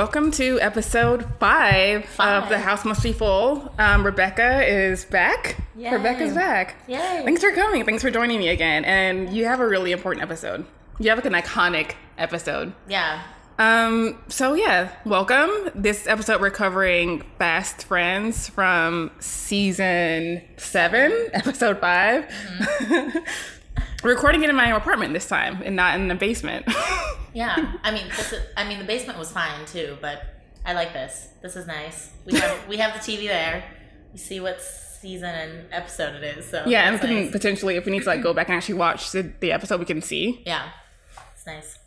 welcome to episode five, Five. of The House Must Be Full. Um, Rebecca is back. Yay. Rebecca's back. Yay. Thanks for coming. Thanks for joining me again. And you have a really important episode. You have like an iconic episode. Yeah. Um, so yeah, welcome. This episode we're covering Fast Friends from season seven, episode 5 Mm-hmm. Recording it in my apartment this time and not in the basement. Yeah. I mean, this is, I mean, the basement was fine too, but I like this. This is nice. We have we have the TV there. We see what season and episode it is. So yeah, and we that's can nice. potentially, if we need to like go back and actually watch the, the episode, we can see. yeah, it's nice.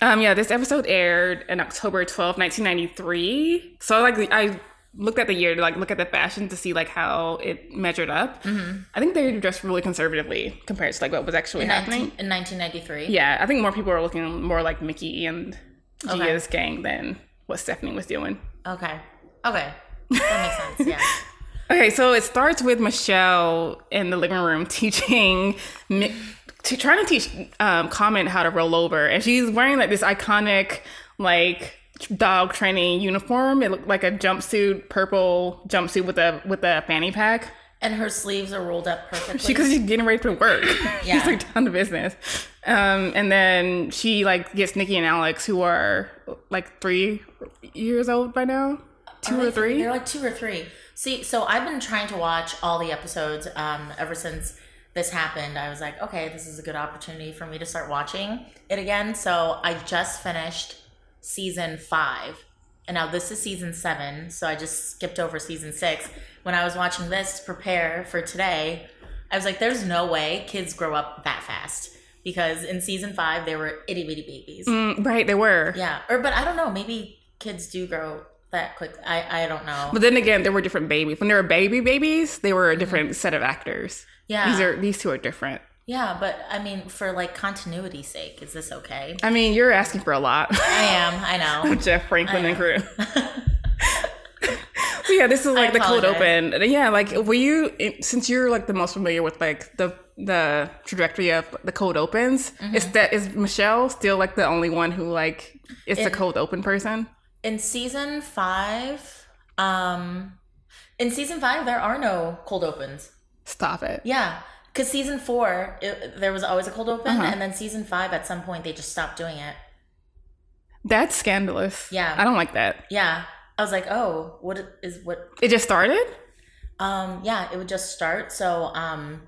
Um, yeah, this episode aired in October twelfth, 1993. So like I looked at the year to like look at the fashion to see like how it measured up. Mm-hmm. I think they dressed really conservatively compared to like what was actually In, happening. 19, in 1993. Yeah, I think more people are looking more like Mickey and Okay. Gia's gang than what Stephanie was doing. Okay. Okay. That makes sense. Yeah. Okay, so it starts with Michelle in the living room teaching, Mi- to, trying to teach um, Comet how to roll over, and she's wearing like this iconic like dog training uniform. It looked like a jumpsuit, purple jumpsuit with a with a fanny pack. And her sleeves are rolled up perfectly. She because she's getting ready for work. Yeah. she's like down to business. Um, and then she like gets Nikki and Alex, who are like three years old by now, two or three. They're like two or three. See, so I've been trying to watch all the episodes um, ever since this happened. I was like, okay, this is a good opportunity for me to start watching it again. So I just finished season five. And now this is season seven. So I just skipped over season six. When I was watching this prepare for today, I was like, there's no way kids grow up that fast. Because in season five, they were itty bitty babies. Mm, right, they were. Yeah. Or, but I don't know. Maybe kids do grow that quick. I, I don't know. But then again, there were different babies. When they were baby babies, they were a different set of actors. Yeah. These are these two are different. Yeah, but I mean, for like continuity's sake, is this okay? I mean, you're asking for a lot. I am. I know. Jeff Franklin and crew. Yeah, this is like the cold open. Yeah, like were you since you're like the most familiar with like the the trajectory of the cold opens? Mm-hmm. Is that is Michelle still like the only one who like is the cold open person? In season five, um, in season five, there are no cold opens. Stop it. Yeah, because season four, it, there was always a cold open, Uh-huh. and then season five, at some point, they just stopped doing it. That's scandalous. Yeah. I don't like that. Yeah, I was like, oh, what is what It just started. Um, yeah, it would just start. So um,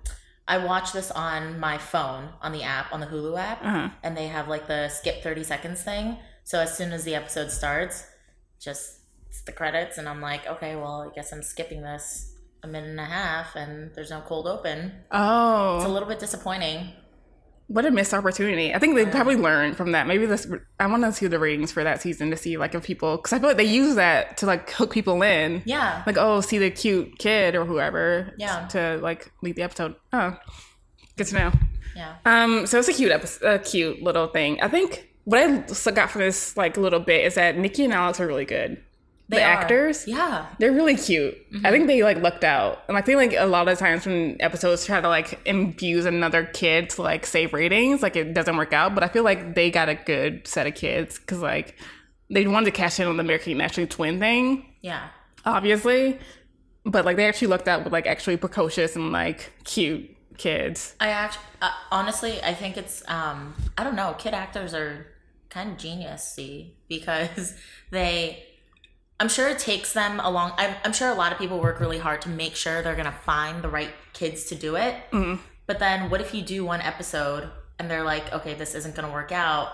I watch this on my phone on the app on the Hulu app, Uh-huh. and they have like the skip thirty seconds thing. So as soon as the episode starts, just it's the credits, and I'm like, okay, well, I guess I'm skipping this a minute and a half, and there's no cold open. Oh. It's a little bit disappointing. what a missed opportunity! I think they probably learned from that. Maybe this. I want to see the ratings for that season to see like if people because I feel like they use that to like hook people in. Yeah, Like oh, see the cute kid or whoever. Yeah. To like lead the episode. Oh, good to know. yeah, Um, so it's a cute episode, a cute little thing. I think what I got from this like little bit is that Nikki and Alex are really good. They the are. actors, Yeah, they're really cute. I think they like lucked out, and I think like a lot of times when episodes try to like infuse another kid to like save ratings, like it doesn't work out. But I feel like they got a good set of kids because like they wanted to cash in on the Mary-Kate and Ashley twin thing, yeah. obviously, but like they actually lucked out with like actually precocious and like cute kids. I actually, uh, honestly, I think it's, um, I don't know, kid actors are kind of genius, see, because they, I'm sure it takes them a long, I'm, I'm sure a lot of people work really hard to make sure they're going to find the right kids to do it. Mm-hmm. But then what if you do one episode and they're like, okay, this isn't going to work out?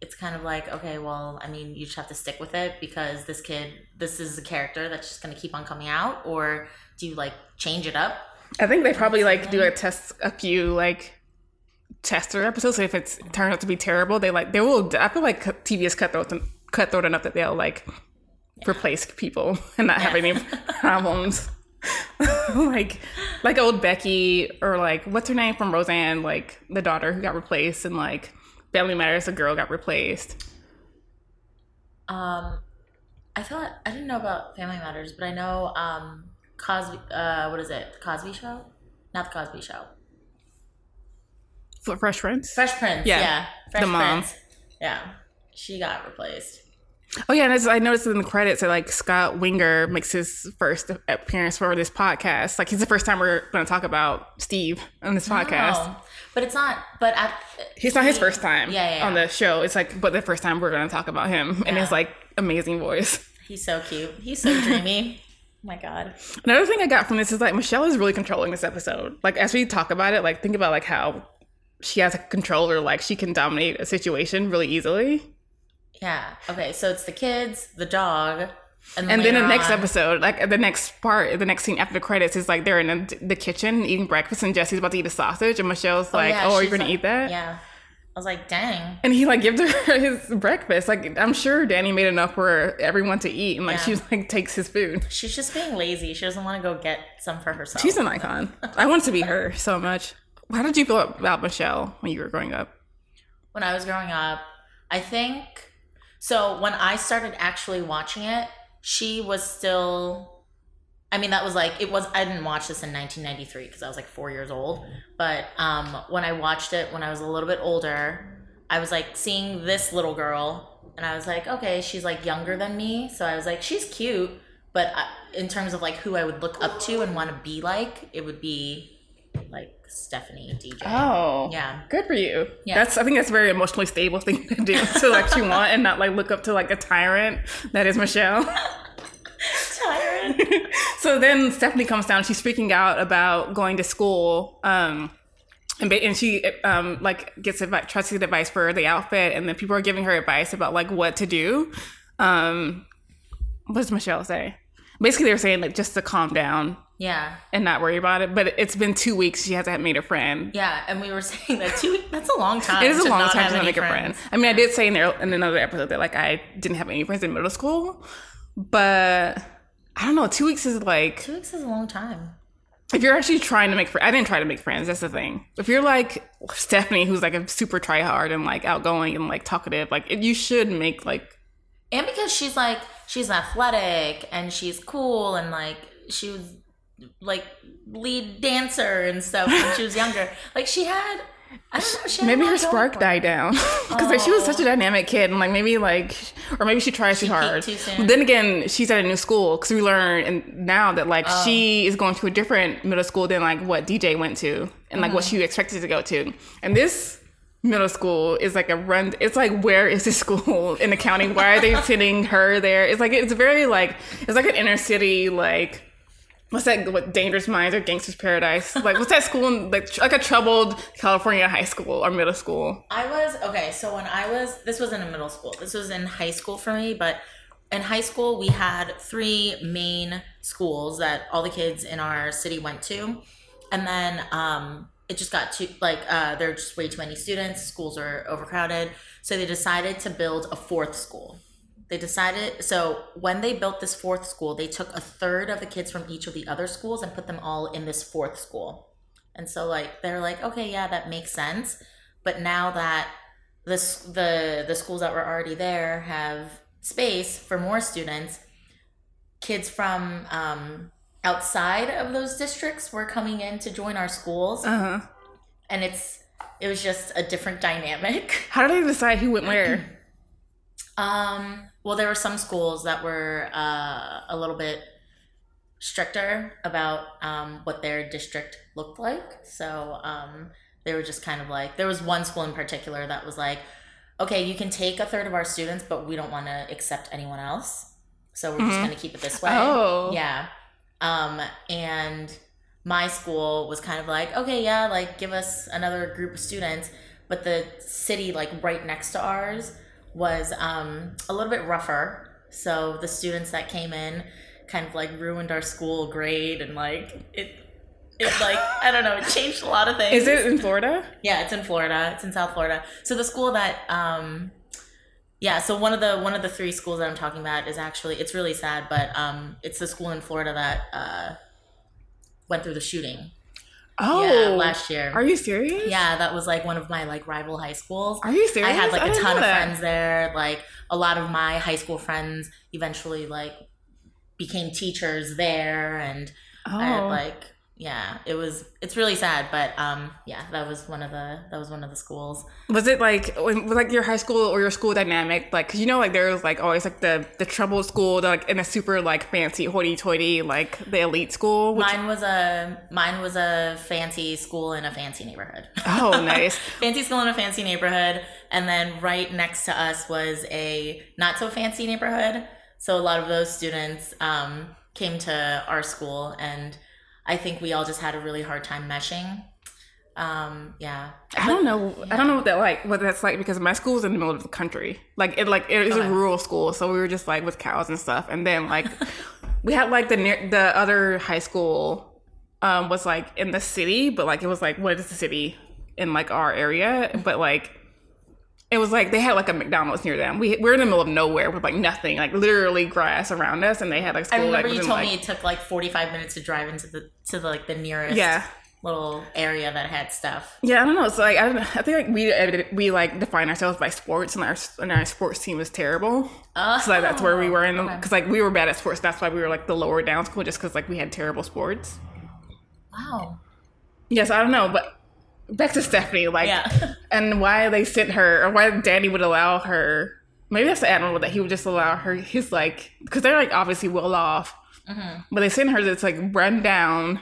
It's kind of like, okay, well, I mean, you just have to stick with it because this kid, this is a character that's just going to keep on coming out. Or do you like change it up? I think they probably like do a test a few like tester episodes. So if it's turned out to be terrible, they like they will. I feel like TV is cutthroat and cutthroat enough that they'll like replace people and not have any problems. like like old Becky or like what's her name from Roseanne, like the daughter who got replaced and like Family Matters, the girl got replaced. Um, I thought I didn't know about Family Matters, but I know um Cosby. Uh, what is it? Cosby Show? Not the Cosby Show. Fresh Prince. Fresh Prince. Yeah. Yeah. Fresh The mom. Prince. Yeah. She got replaced. Oh yeah, and as I noticed in the credits that like Scott Weinger makes his first appearance for this podcast. Like he's the first time we're going to talk about Steve on this podcast. Oh, but it's not. But I, He's not his first time Yeah, yeah, yeah. on the show. It's like, but the first time we're going to talk about him and his like amazing voice. He's so cute. He's so dreamy. oh my god. Another thing I got from this is like Michelle is really controlling this episode. Like as we talk about it, like think about like how she has a controller, like she can dominate a situation really easily. Yeah. Okay. So it's the kids, the dog, and, And then the later next episode, like the next part, the next scene after the credits is like they're in the, the kitchen eating breakfast, and Jesse's about to eat a sausage, and Michelle's oh, like, yeah, "Oh, are you gonna like- eat that?" Yeah. I was like, dang. And he like gives her his breakfast. Like I'm sure Danny made enough for everyone to eat, and like Yeah. she like takes his food. She's just being lazy. She doesn't want to go get some for herself. She's an icon. I want to be her so much. How did you feel about Michelle when you were growing up? when I was growing up, I think so when I started actually watching it, she was still I mean that was like it was I didn't watch this in 1993 because I was like 4 years old, but um when I watched it when I was a little bit older, I was like seeing this little girl and I was like, okay, she's like younger than me, so I was like she's cute, but I, in terms of like who I would look up to and want to be like, it would be like Stephanie DJ. Oh, Yeah. Good for you. Yeah. That's I think that's a very emotionally stable thing to do to actually want and not like look up to like a tyrant that is Michelle. Tired. so then Stephanie comes down. She's freaking out about going to school. Um, and, and she um, like gets advice, tries to get advice for the outfit, and then people are giving her advice about like what to do. Um, what does Michelle say? Basically, they're saying like just to calm down Yeah. and not worry about it. But it's been two weeks. She hasn't made a friend. Yeah, and we were saying that two. weeks, that's a long time. It is a long time to not make a friend. I mean, I did say in there in another episode that like I didn't have any friends in middle school, but I don't know. Two weeks is like Two weeks is a long time. if you're actually trying to make friends. I didn't try to make friends. That's the thing. If you're like Stephanie, who's like a super try hard and like outgoing and like talkative, like it, you should make like And because she's like she's athletic and she's cool and like she was like lead dancer and stuff when she was younger. Like she had I don't know, she had maybe her spark died down because like she was such a dynamic kid and like maybe like or maybe she tries too She hard. too. Then again, she's at a new school because we learned and now that like Oh. she is going to a different middle school than like what DJ went to and like Mm-hmm. what she expected to go to. And this middle school is like a run. It's like where is this school in the county? Why are they sending her there? It's like it's very like it's like an inner city like. What's that? What Dangerous Minds or Gangsta's Paradise? Like, what's that school? In, like, like a troubled California high school or middle school. I was okay. So when I was, this wasn't in middle school. This was in high school for me. But in high school, we had three main schools that all the kids in our city went to, and then um, it just got too like uh, there are just way too many students. Schools are overcrowded, so they decided to build a fourth school. They decided so when they built this fourth school, they took a third of the kids from each of the other schools and put them all in this fourth school. And so like they're like, okay, yeah, that makes sense. But now that this the the schools that were already there have space for more students, kids from um, outside of those districts were coming in to join our schools, Uh huh. and it's it was just a different dynamic. How did they decide who went where? Um, well, there were some schools that were uh, a little bit stricter about um, what their district looked like. So um, they were just kind of like, there was one school in particular that was like, okay, you can take a third of our students, but we don't want to accept anyone else. So we're just Mhm. going to keep it this way. Oh. Yeah. Um, and my school was kind of like, okay, yeah, like give us another group of students. But the city, like right next to ours, was um, a little bit rougher. So the students that came in kind of like ruined our school grade and like it, it like, I don't know, it changed a lot of things. Is it in Florida? Yeah, it's in Florida. It's in South Florida. So the school that um yeah, so one of the one of the three schools that I'm talking about is actually it's really sad, but um it's the school in Florida that uh went through the shooting. Oh, Yeah, last year. Are you serious? Yeah, that was like one of my like rival high schools. Are you serious? I had like a ton of that. friends there. Like a lot of my high school friends eventually like became teachers there and Oh, I had oh. like yeah, it was. It's really sad, but um, yeah, that was one of the that was one of the schools. Was it like when like your high school or your school dynamic? Like, 'cause you know, like there was like always like the the troubled school, the, like in a super like fancy hoity-toity like the elite school. Which, Mine was a mine was a fancy school in a fancy neighborhood. oh, nice. fancy school in a fancy neighborhood, and then right next to us was a not so fancy neighborhood. So a lot of those students um, came to our school, and I think we all just had a really hard time meshing. Um, yeah, I don't know. I don't know what that like what that's like because my school was in the middle of the country. Like it like it is Okay. a rural school, so we were just like with cows and stuff. And then like we had like the near the other high school um was like in the city, but like it was like what is the city in like our area? But like it was like they had like a McDonald's near them. We we're in the middle of nowhere with like nothing, like literally grass around us, and they had like I remember like, you told like, me it took like forty five minutes to drive into the to the, like the nearest Yeah. little area that had stuff. Yeah, I don't know. It's like I, don't, I think like we we like define ourselves by sports, and our and our sports team was terrible. Oh, So like that's where we were in oh, okay. because like we were bad at sports. That's why we were like the lower down school, just because like we had terrible sports. Wow. Yes, I don't know, but back to Stephanie, like, Yeah. and why they sent her or why Danny would allow her. Maybe that's the admiral that he would just allow her. He's like because they're like obviously well off, Mm-hmm. but they sent her this like run down.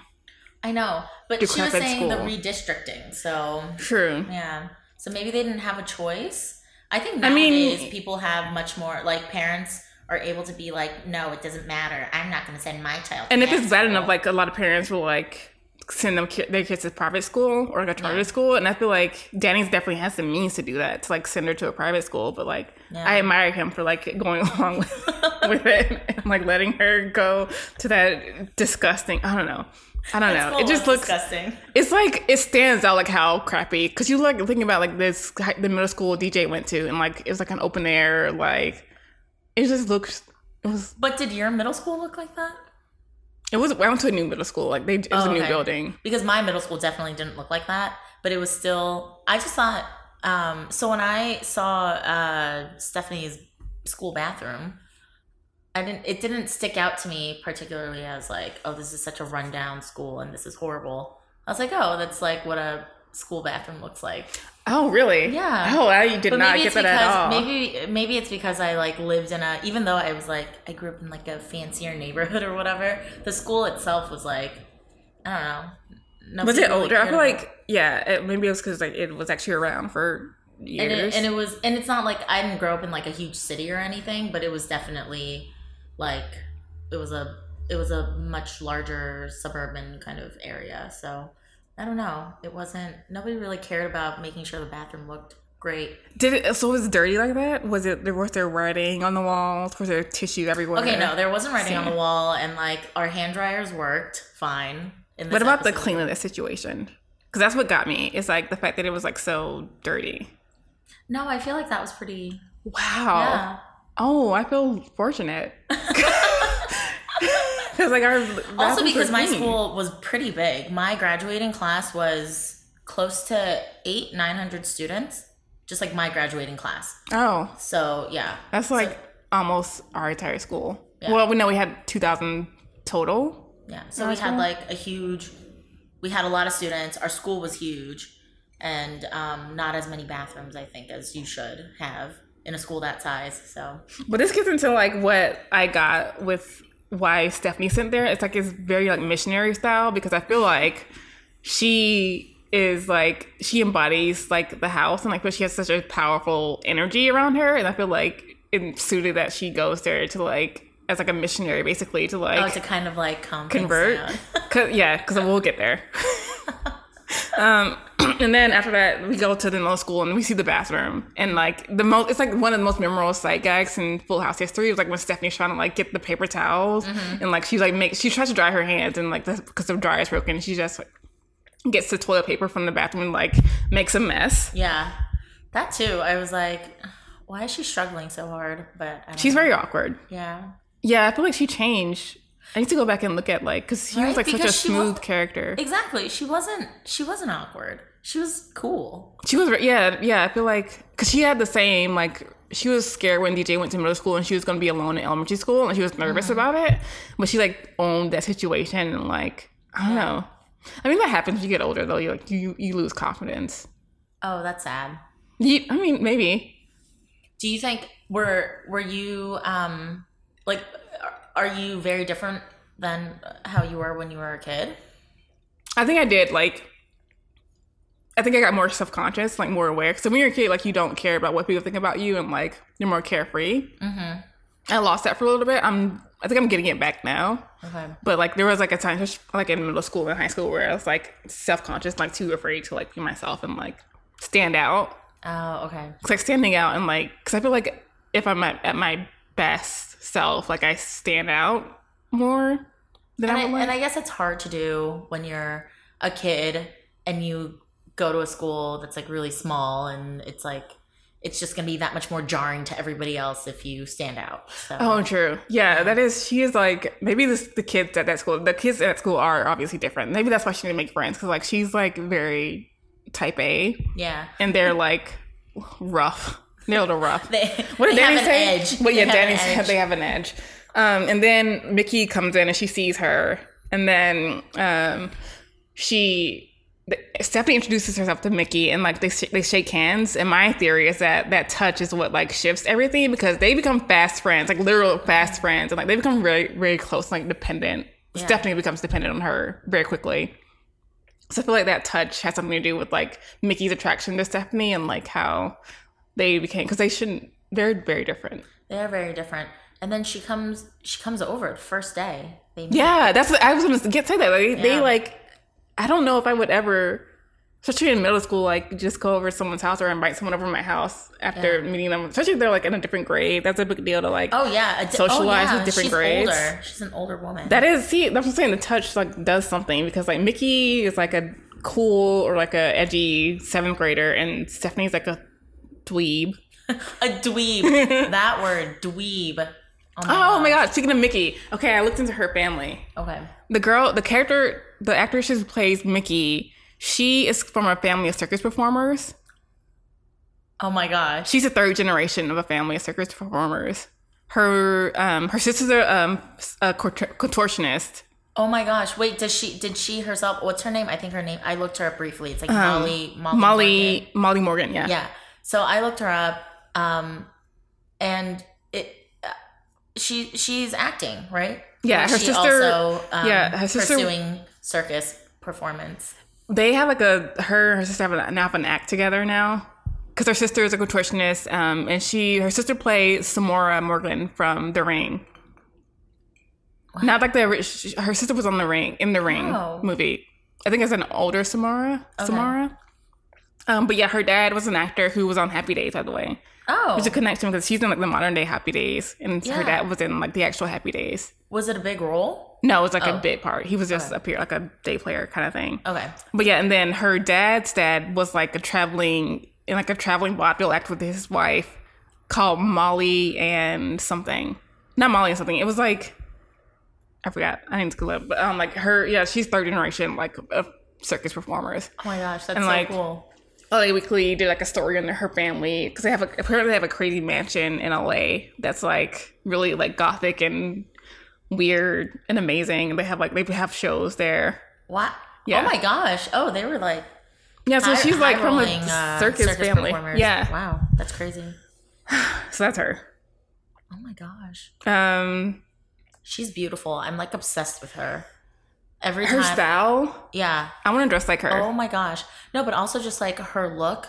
I know, but she was saying the redistricting. So True. yeah, so maybe they didn't have a choice. I think I mean- nowadays people have much more like parents are able to be like, no, it doesn't matter. I'm not going to send my child. to And if it's bad school." enough, like a lot of parents will like send them their kids to private school or like a charter Yeah. school, and I feel like Danny's definitely has the means to do that to like send her to a private school. But like, Yeah. I admire him for like going along with with it and like letting her go to that disgusting. I don't know. I don't know. It just looks. disgusting. It's like it stands out like how crappy because you like thinking about like this the middle school DJ went to and like it was like an open air like it just looks. It was. But did your middle school look like that? It was. I went to a new middle school. Like they. It was Oh, a new okay. building. because my middle school definitely didn't look like that but it was still i just thought um so when i saw uh stephanie's school bathroom i didn't it didn't stick out to me particularly as like oh this is such a rundown school and this is horrible i was like oh that's like what a school bathroom looks like Oh, really? Yeah. Oh, I did but not get that because at all. maybe maybe it's because I like lived in a even though I was like I grew up in like a fancier neighborhood or whatever. The school itself was like I don't know. was it really older? I cared feel about- like yeah. It, maybe it was because like it was actually around for years. and it, and it was and it's not like I didn't grow up in like a huge city or anything, but it was definitely like it was a it was a much larger suburban kind of area. So I don't know. It wasn't nobody really cared about making sure the bathroom looked great. Did it? So it was dirty like that? Was it? There was there writing on the walls? Was there tissue everywhere? Okay, no, there wasn't writing on the wall, and like our hand dryers worked fine. What about the episode. cleanliness situation? Because that's what got me. It's like the fact that it was like so dirty. No, I feel like that was pretty. Wow. Yeah. Oh, I feel fortunate. Because like our Also, because my clean. school was pretty big. My graduating class was close to eight, nine hundred students. Just like my graduating class. Oh, So yeah, that's like almost our entire school. Yeah. Well, we know we had two thousand total. yeah. So we that's had like a huge. We had a lot of students. Our school was huge, and um, not as many bathrooms, I think, as you should have in a school that size. So But this gets into like what I got with why Stephanie sent there. It's like it's very like missionary style because I feel like she is like she embodies like the house and like but she has such a powerful energy around her and I feel like it's suited that she goes there to like as like a missionary basically to oh, like oh, to kind of like convert. Cause, yeah, because we'll get there. um, and then after that, we go to the middle school and we see the bathroom. And like the most, it's like one of the most memorable sight gags in Full House history. It was like when Stephanie's trying to like get the paper towels and like she's like make she tries to dry her hands and like because the dryer is broken, she just like, gets the toilet paper from the bathroom and like makes a mess. Yeah, that too. I was like, why is she struggling so hard? But She's know. very awkward. yeah. Yeah, I feel like she changed. I need to go back and look at like because he was Right? like such a Because she was- smooth character. Exactly. She wasn't. She wasn't awkward. She was cool. She was, yeah, yeah. I feel like because she had the same like she was scared when DJ went to middle school and she was gonna be alone in elementary school and she was nervous Mm-hmm. about it, but she like owned that situation and like I don't know. I mean, that happens when you get older, though. You like you you lose confidence. Oh, that's sad. You, I mean, maybe. Do you think were were you um like are- you very different than how you were when you were a kid? I think I did. Like, I think I got more self conscious, like more aware. So when you're a kid, like you don't care about what people think about you, and like you're more carefree. Mm-hmm. I lost that for a little bit. I'm. I think I'm getting it back now. Okay. But like there was like a time, just, like in middle school and high school, where I was like self conscious, like too afraid to like be myself and like stand out. Oh, okay. It's like standing out and like because I feel like if I'm at, at my best self, like I stand out more than And I I, and I guess it's hard to do when you're a kid and you go to a school that's like really small and it's like it's just gonna be that much more jarring to everybody else if you stand out. So Oh, true. Yeah, that is. She is like maybe this the kids at that school. The kids at that school are obviously different. Maybe that's why she didn't make friends because like she's like very type A, yeah. and they're like rough. They're a little rough. They, What did they Danny have an say? edge. Well, yeah, They have an Danny said they have an edge. Um, and then Mickey comes in and she sees her, and then um, she Stephanie introduces herself to Mickey, and like they sh- they shake hands. And my theory is that that touch is what like shifts everything because they become fast friends, like literal fast friends, and like they become very very close, like dependent. Yeah. Stephanie becomes dependent on her very quickly. So I feel like that touch has something to do with like Mickey's attraction to Stephanie and like how they became because they shouldn't. They're very different. They are very different. And then she comes she comes over the first day. Yeah, that's what I was gonna get say that. Like, They like, I don't know if I would ever, especially in middle school, like just go over to someone's house or invite someone over to my house after Yeah. meeting them. Especially if they're like in a different grade. That's a big deal to like. Oh yeah. A di- oh, Socialize oh, with yeah. different She's grades. Older. She's an older woman. That is, see, that's what I'm saying. The touch like does something because like Mickey is like a cool or like a edgy seventh grader, and Stephanie's like a dweeb. a dweeb. that word, dweeb. Oh my, Oh my god! Speaking of Mickey, okay, I looked into her family. Okay. the girl, the character, the actress who plays Mickey, she is from a family of circus performers. Oh my gosh. She's a third generation of a family of circus performers. Her um her sister's a um a contortionist. Oh my gosh. Wait, does she did she herself what's her name? I think her name I looked her up briefly. It's like Molly Molly. Um, Molly Morgan. Molly Morgan, yeah. Yeah. So I looked her up um and it she she's acting, right? Yeah, her she sister- also um, yeah, her sister- pursuing circus performance. They have like a her her sister have an, now have an act together now. Because her sister is a contortionist, um, and she her sister plays Samara Morgan from The Ring. Not like the her sister was on the ring in the ring Oh. movie. I think it's an older Samara. Samara. Um, but yeah, her dad was an actor who was on Happy Days, by the way. Oh. There's a connection because she's in like the modern day Happy Days, and her dad was in like the actual Happy Days. Was it a big role? No, it was like Oh. a bit part. He was just Okay. up here like a day player kind of thing. Okay. But yeah, and then her dad's dad was like a traveling in like a traveling vaudeville act with his wife called Molly and something. Not Molly and something. It was like I forgot. I need to up. But um like her yeah, she's third generation like of circus performers. Oh my gosh, that's And, so like, cool. LA Weekly did like a story on her family because they have a, apparently they have a crazy mansion in LA that's like really like gothic and weird and amazing. They have like they have shows there. What? Yeah. Oh my gosh. Oh, they were like Yeah, so high- she's like from a high-rolling, uh, circus, family. performers. Yeah, Wow, that's crazy. so that's her. Oh my gosh. Um, She's beautiful. I'm like obsessed with her. Every her time. style, Yeah. I want to dress like her. Oh my gosh. No, but also just like her look,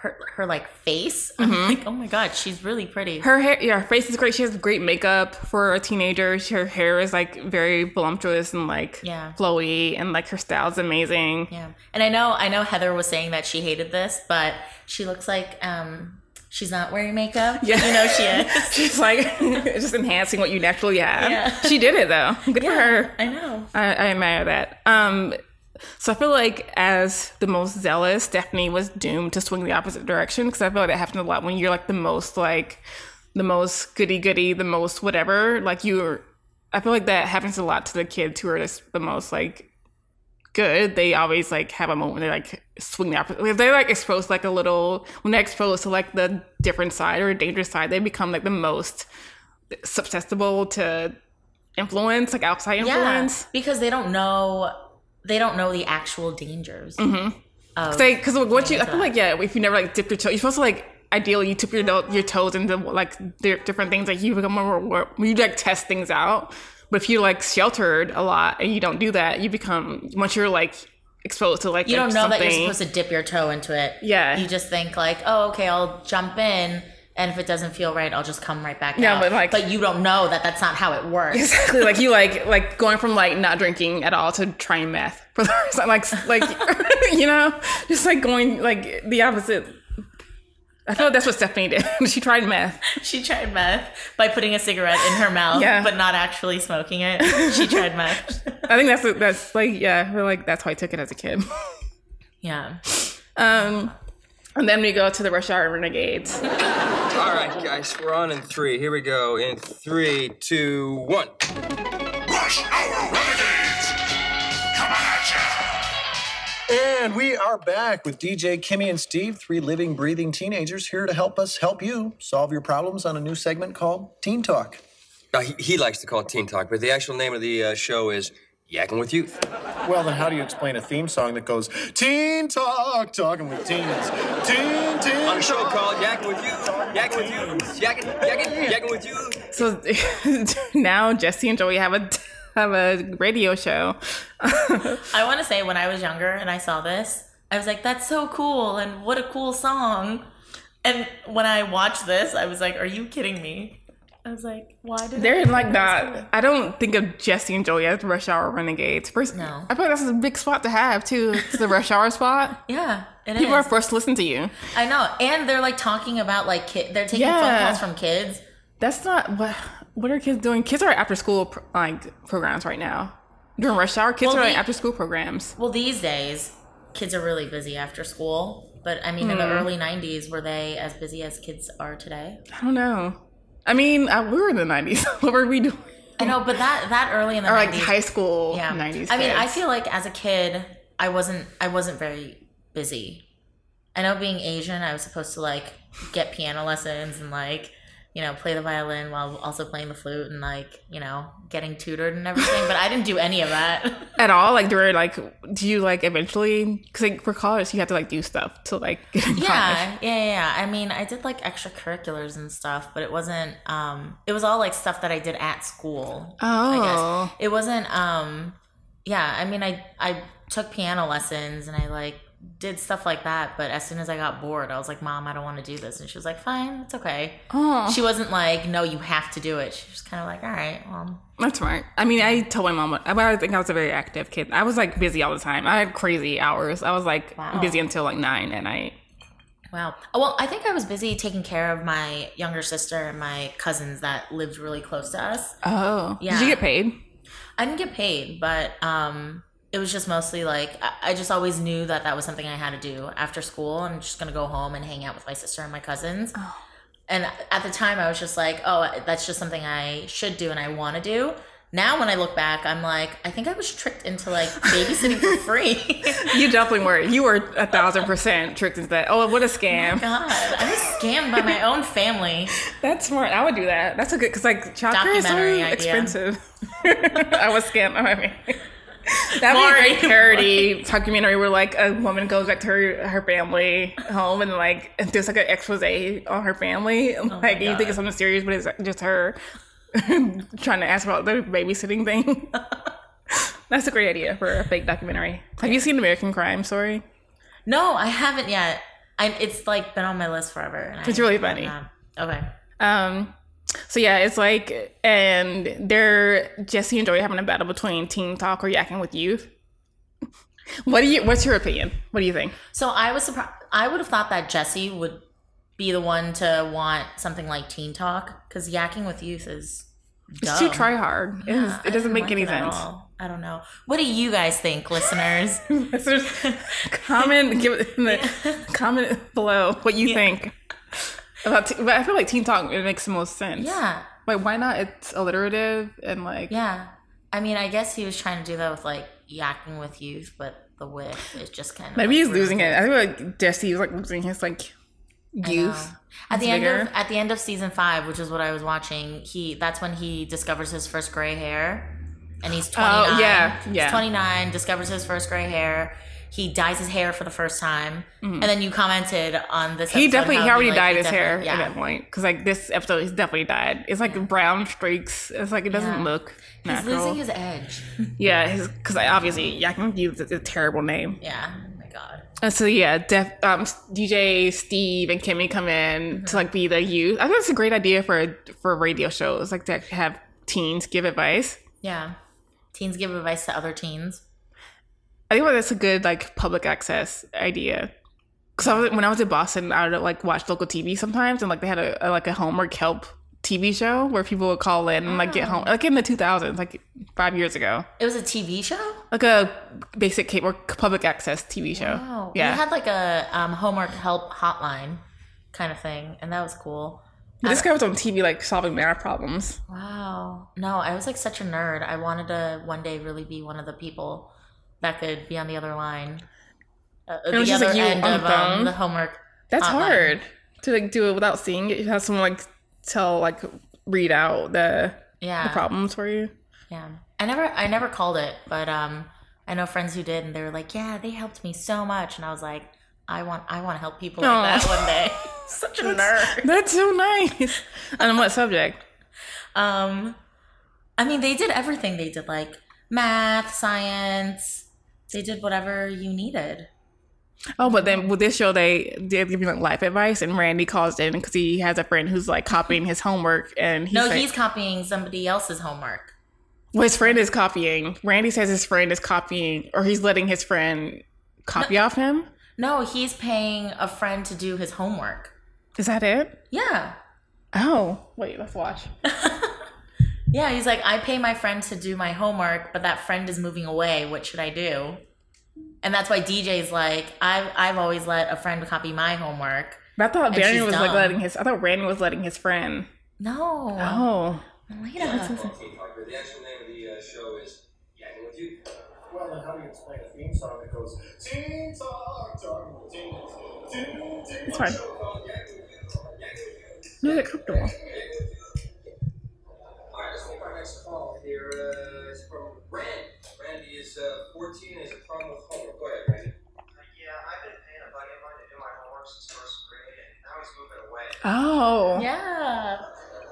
her her like face. I'm Mhm. like, oh my god, she's really pretty. Her hair, yeah, her face is great. She has great makeup for a teenager. Her hair is like very voluptuous and like Yeah. flowy, and like her style is amazing. yeah. And I know I know Heather was saying that she hated this, but she looks like um she's not wearing makeup. Yeah. You know she is. She's like just enhancing what you naturally have. Yeah. She did it though. Good for her. I know. I, I admire that. Um, so I feel like as the most zealous, Stephanie was doomed to swing the opposite direction because I feel like that happens a lot when you're like the most like the most goody goody, the most whatever. Like you're, I feel like that happens a lot to the kids who are just the most like good. They always like have a moment they like swing the opposite. If they're like exposed like a little when they're exposed to like the different side or a dangerous side, they become like the most susceptible to influence, like outside influence. Yeah, because they don't know they don't know the actual dangers. Mm-hmm. Of, Because what you, I feel like, yeah, if you never like dip your toe, you're supposed to like ideally you tip your your toes into like different things. Like you become more, more you like test things out. But if you like sheltered a lot and you don't do that, you become once you're like exposed to like you don't know something, that you're supposed to dip your toe into it. Yeah. You just think like, oh, okay, I'll jump in, and if it doesn't feel right, I'll just come right back Yeah, out. but, like- but you don't know that that's not how it works. exactly like you like like going from like not drinking at all to trying meth for the first time, like like you know, just like going like the opposite. I feel like that's what Stephanie did. she tried meth. She tried meth by putting a cigarette in her mouth, Yeah. but not actually smoking it. She tried meth. I think that's that's like yeah, I feel like that's how I took it as a kid. Yeah. Um, and then we go to the Rush Hour Renegades. All right, guys, we're on in three. Here we go. In three, two, one. Rush Hour Renegades! And we are back with DJ Kimmy and Steve, three living, breathing teenagers here to help us help you solve your problems on a new segment called Teen Talk. Uh, he, he likes to call it Teen Talk, but the actual name of the uh, show is Yakking with Youth. Well, then how do you explain a theme song that goes Teen Talk, talking with teens, teen, teen On a show talk. called Yakking with Youth. Yakking with Youth. Yakking, yakking, yakking with Youth. So now Jesse and Joey have a have a radio show. I want to say when I was younger and I saw this, I was like, that's so cool and what a cool song. And when I watched this, I was like, are you kidding me? I was like, why did They're like cool. I don't think of Jesse and Joey as Rush Hour Renegades. First, No. I feel like that's a big spot to have too. It's the Rush Hour spot. Yeah, it is. People are forced to listen to you. I know, and they're like talking about like kid. They're taking phone calls from kids. That's not what. What are kids doing? Kids are after school like programs right now. During rush hour, kids Well, are like the- after school programs. Well, these days, kids are really busy after school. But I mean, in Hmm. the early '90s, were they as busy as kids are today? I don't know. I mean, uh, we were in the nineties. what were we doing? I know, but that that early in the Or like high school yeah. nineties. I mean, I feel like as a kid, I wasn't I wasn't very busy. I know being Asian, I was supposed to like get piano lessons and like you know play the violin while also playing the flute and like you know getting tutored and everything. but I didn't do any of that. at all. Like, during like, do you like eventually? Because like for college, you have to like do stuff to like yeah, yeah, yeah. I mean, I did like extracurriculars and stuff, but it wasn't. um It was all like stuff that I did at school. Oh, I Oh, guess it wasn't. um Yeah, I mean, I I took piano lessons and I like did stuff like that. But as soon as I got bored, I was like, "Mom, I don't want to do this," and she was like, "Fine, it's okay." oh, She wasn't like, "No, you have to do it." She was kind of like, "All right, well." that's smart. I mean, I told my mom. I, think I was a very active kid. I was like busy all the time. I had crazy hours. I was like Wow. busy until like nine at night. Wow. Oh, Well, I think I was busy taking care of my younger sister and my cousins that lived really close to us. Oh, did Yeah. you get paid? I didn't get paid, but um, it was just mostly like I, just always knew that that was something I had to do after school. I'm just gonna go home and hang out with my sister and my cousins. Oh. And at the time, I was just like, oh, that's just something I should do and I want to do. Now, when I look back, I'm like, I think I was tricked into like babysitting for free. You definitely were. You were a thousand percent tricked into that. Oh, what a scam! Oh God, I was scammed by my own family. That's smart. I would do that. That's a good because like childcare is so expensive. I was scammed. I mean, that'd be a great parody documentary where like a woman goes back to her her family home and like there's like an expose on her family. like you think Oh it's something serious, but it's just her trying to ask about the babysitting thing. That's a great idea for a fake documentary. Have you seen American Crime Story? No, I haven't yet. I, it's like been on my list forever. And It's I- really funny. okay. Um, so yeah, it's like, and they're Jesse and Joey having a battle between Teen Talk or Yakking with Youth. What do you? What's your opinion? What do you think? So I was surprised. I would have thought that Jesse would be the one to want something like Teen Talk because yakking with youth is It's too try hard. Yeah, it doesn't make like any sense. all. I don't know. What do you guys think, listeners? Just comment, give the comment below what you think about. Te- but I feel like Teen Talk it makes the most sense. yeah, Like why not? It's alliterative and like yeah. I mean, I guess he was trying to do that with like yakking with youth, but the with is just kind of maybe like, he's losing it. I think like Jesse is like losing his like youth. At the It's end of at the end of season five, which is what I was watching, he that's when he discovers his first gray hair, and he's 29. Oh, yeah, He's yeah. 29, discovers his first gray hair. He dyes his hair for the first time, and then you commented on this. Mm-hmm. He definitely he already like, dyed he his hair definitely- at that point because like this episode he's definitely dyed. It's like brown streaks. It's like it doesn't Yeah. look he's natural. losing his edge. yeah, because obviously yeah, I can use a terrible name. yeah, oh my god. And so yeah, def, um, DJ Steve and Kimmy come in to like be the youth. I think it's a great idea for for radio shows, like to have teens give advice. Yeah, teens give advice to other teens. I think that's a good like public access idea. Because I was, when I was in Boston, I would like watch local TV sometimes, and like they had a, a like a homework help TV show where people would call in and like get home, like in the 2000s, like five years ago, It was a TV show. like a basic cable public access TV show. Oh, yeah. We had like a um, homework help hotline kind of thing, and that was cool. This guy was on TV like solving math problems. Wow. No, I was like such a nerd. I wanted to one day really be one of the people that could be on the other line. Uh, the other like, you end of the um, the homework. That's hotline. hard to like do it without seeing it. You have someone like tell like read out the Yeah. the problems for you. Yeah. I never I never called it, but um I know friends who did and they were like, "Yeah, they helped me so much." And I was like, "I want I want to help people like Aw. that one day." Such a nerd. That's so nice. and on what subject? Um I mean, they did everything. They did like math, science. They did whatever you needed. Oh, but then with this show, they did give me like life advice, and Randy calls in because he has a friend who's like copying his homework, and he's no, like, he's copying somebody else's homework. well, his friend is copying. Randy says his friend is copying, or he's letting his friend copy off him. No, he's paying a friend to do his homework. Is that it? Yeah. Oh, wait, let's watch. Yeah, he's like, I pay my friend to do my homework, but that friend is moving away. What should I do? And that's why DJ's like, I've I've always let a friend copy my homework. But I thought And Randy she's was like letting his. I thought Randy was letting his friend. No. Oh, Later. The actual name of the uh, show is Yakking with You. Well, then how do you explain a theme song that goes Teen Talk, talking with teens, teen, teen it's fine. Called Yakking with You. Yakking with You. No, they're comfortable. Alright, let's take our next call here. Uh, it's from Randy. Randy is uh, 14 and has a problem with homework. Go ahead, Randy. Yeah, I've been paying a buddy of mine to do my homework since first grade, and now he's moving away. Oh, Yeah.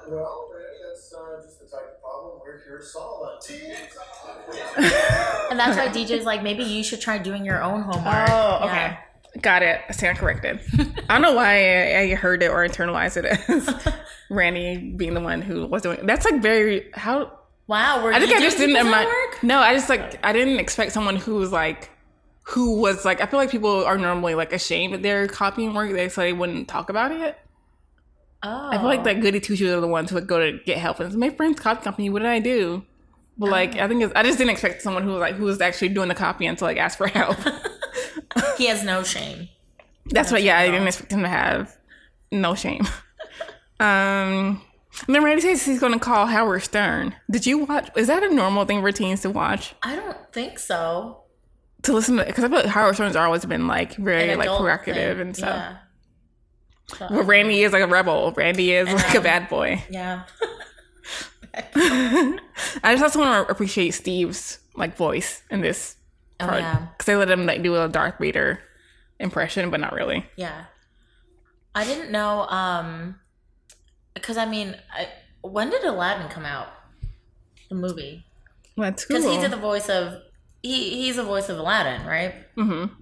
Well, Randy, that's uh, just the type of problem we're here to solve on Teen And that's why DJ's like, maybe you should try doing your own homework. Oh, okay. Yeah. Got it. I stand corrected. I don't know why I, I heard it or internalized it as Randy being the one who was doing. It. That's like very how. Wow, were I think I just didn't. Ima- no, I just like I didn't expect someone who was like who was like. I feel like people are normally like ashamed that they're copying work. They so they wouldn't talk about it. Oh. I feel like that goody two shoes are the ones who would go to get help and say, my friend's copy company. What did I do? But like I think it's, I just didn't expect someone who was like who was actually doing the copying to like ask for help. he has no shame. That's what. Yeah, I didn't expect him to have no shame. um, and then Randy says he's going to call Howard Stern. Did you watch? Is that a normal thing for teens to watch? I don't think so. To listen to? Because I feel like Howard Stern's always been like very like provocative and stuff. Yeah. So- But Randy is like a rebel. Randy is like a bad boy. yeah. I just also want to appreciate Steve's like voice in this Oh, part yeah. because they let him like do a Darth Vader impression, but not really. Yeah. I didn't know, um, because I mean, I, when did Aladdin come out? The movie. That's cool. Because he did the voice of, he he's the voice of Aladdin, right? mm-hmm.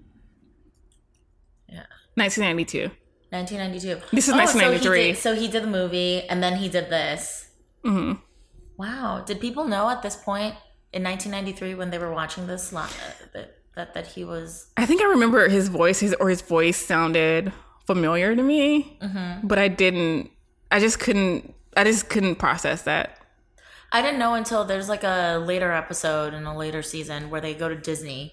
Yeah. 1992. 1992. This is Oh, 1993. So he, did, so he did the movie and then he did this. Mm hmm Wow. Did people know at this point in 1993 when they were watching this lo- uh, that, that, that he was. I think I remember his voice, his or his voice sounded familiar to me, Mm-hmm. but I didn't. I just couldn't. I just couldn't process that. I didn't know until there's like a later episode in a later season where they go to Disney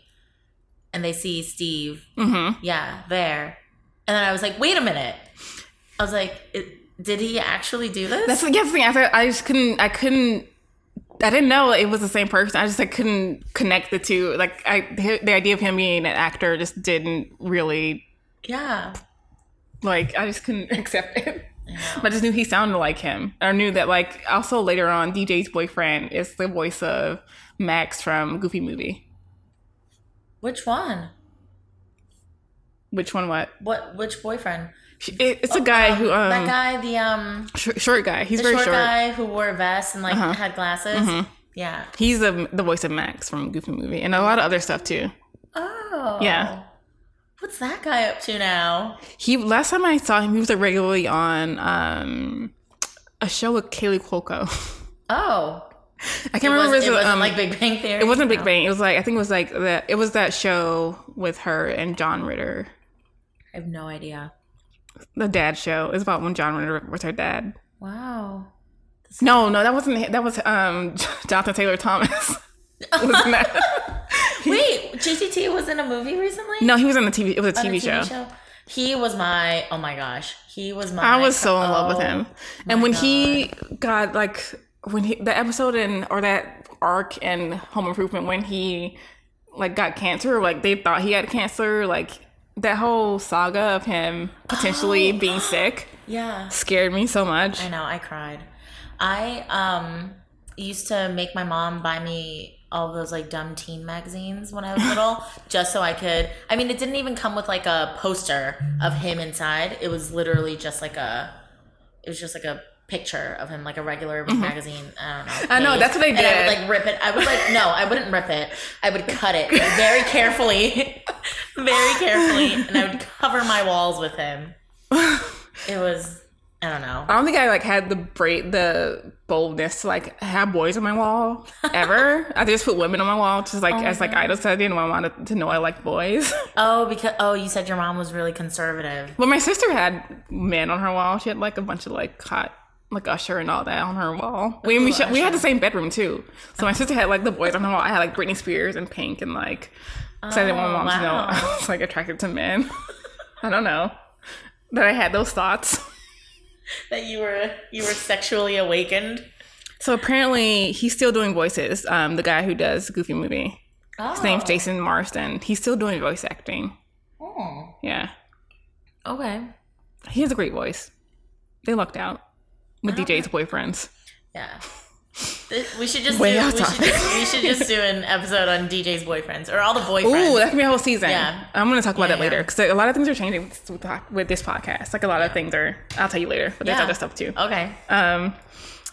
and they see Steve. Mm-hmm. Yeah, there. And then I was like, wait a minute. I was like, it, did he actually do this? That's the, yeah, that's the thing. I, thought- I just couldn't. I couldn't. I didn't know it was the same person. I just like couldn't connect the two. Like I, the idea of him being an actor just didn't really yeah. like. I just couldn't accept it. But I just knew he sounded like him. I knew that like also later on, DJ's boyfriend is the voice of Max from Goofy Movie. Which one? Which one? What? What? Which boyfriend? It, it's a guy who um that guy, the um, sh- short guy. He's the very short, short. guy who wore a vest and like Uh-huh. had glasses. Yeah. He's the the voice of Max from Goofy Movie and a lot of other stuff too. Oh. Yeah. What's that guy up to now? He last time I saw him, he was like regularly on um a show with Kaley Cuoco. Oh. I can't It, remember. was, his, it wasn't um, like Big Bang Theory. It wasn't Big Bang. It was like I think it was like that. It was that show with her and John Ritter, I have no idea. The dad show. It's about when John Ritter was her dad. Wow. No, no, that wasn't. That was um Jonathan Taylor Thomas. Wasn't that? Wait, GTT was in a movie recently? no, he was on the TV. It was a a TV, show. He was my. Oh my gosh. He was my. I was so in love with oh him. And when he got like when he the episode in or that arc in Home Improvement when he like got cancer, like they thought he had cancer, like that whole saga of him potentially being sick Yeah. scared me so much. I know, I cried. I um used to make my mom buy me all those like dumb teen magazines when I was little, just so I could. I mean, it didn't even come with like a poster of him inside. It was literally just like a. It was just like a picture of him, like a regular magazine. I don't know. Mm-hmm. I know, that's what they And I would did. like rip it. I would like no, I wouldn't rip it. I would cut it very carefully, very carefully, and I would cover my walls with him. It was. I don't know. I don't think I like had the break the boldness to like have boys on my wall ever. I just put women on my wall just like oh as like idols. I didn't want to know I like boys. Oh, because oh, you said your mom was really conservative. Well, my sister had men on her wall. She had like a bunch of like hot, like Usher and all that on her wall. We we, sh- we had the same bedroom too. So my oh. sister had like the boys on her wall. I had like Britney Spears and Pink and like. Cause I didn't want my mom to know. I was like attracted to men. I don't know that I had those thoughts. That you were you were sexually awakened. So apparently he's still doing voices. Um, the guy who does Goofy Movie. Oh. His name's Jason Marsden. He's still doing voice acting. Oh. Yeah, Okay. he has a great voice. They lucked out with DJ's boyfriends. Yeah. We should just Way do, off we, should just, we should just do an episode on DJ's boyfriends or all the boyfriends. Ooh, that can be a whole season. Yeah. I'm gonna talk about Yeah, that later yeah. because a lot of things are changing with, with, this podcast. Like a lot of things are. I'll tell you later, but there's other stuff too. okay. Um,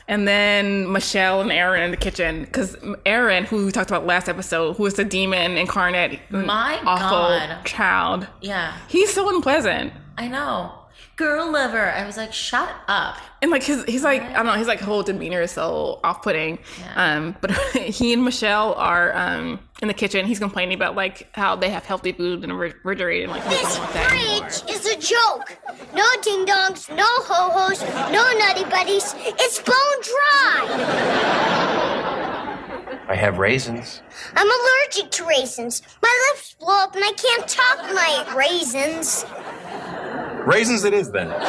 and then Michelle and Aaron in the kitchen because Aaron, who we talked about last episode, who is the demon incarnate, My awful God. child. Yeah. He's so unpleasant. I know. Girl lover. I was like, shut up. And like his, he's like I don't know, his like whole demeanor is so off-putting. Yeah. Um, but he and Michelle are um in the kitchen. He's complaining about like how they have healthy food in the refrigerator and like This doesn't want that anymore. is a joke. No ding dongs, no ho hos, no nutty buddies. It's bone dry. I have raisins. I'm allergic to raisins. My lips blow up and I can't talk when I eat raisins. Raisins it is then. Um,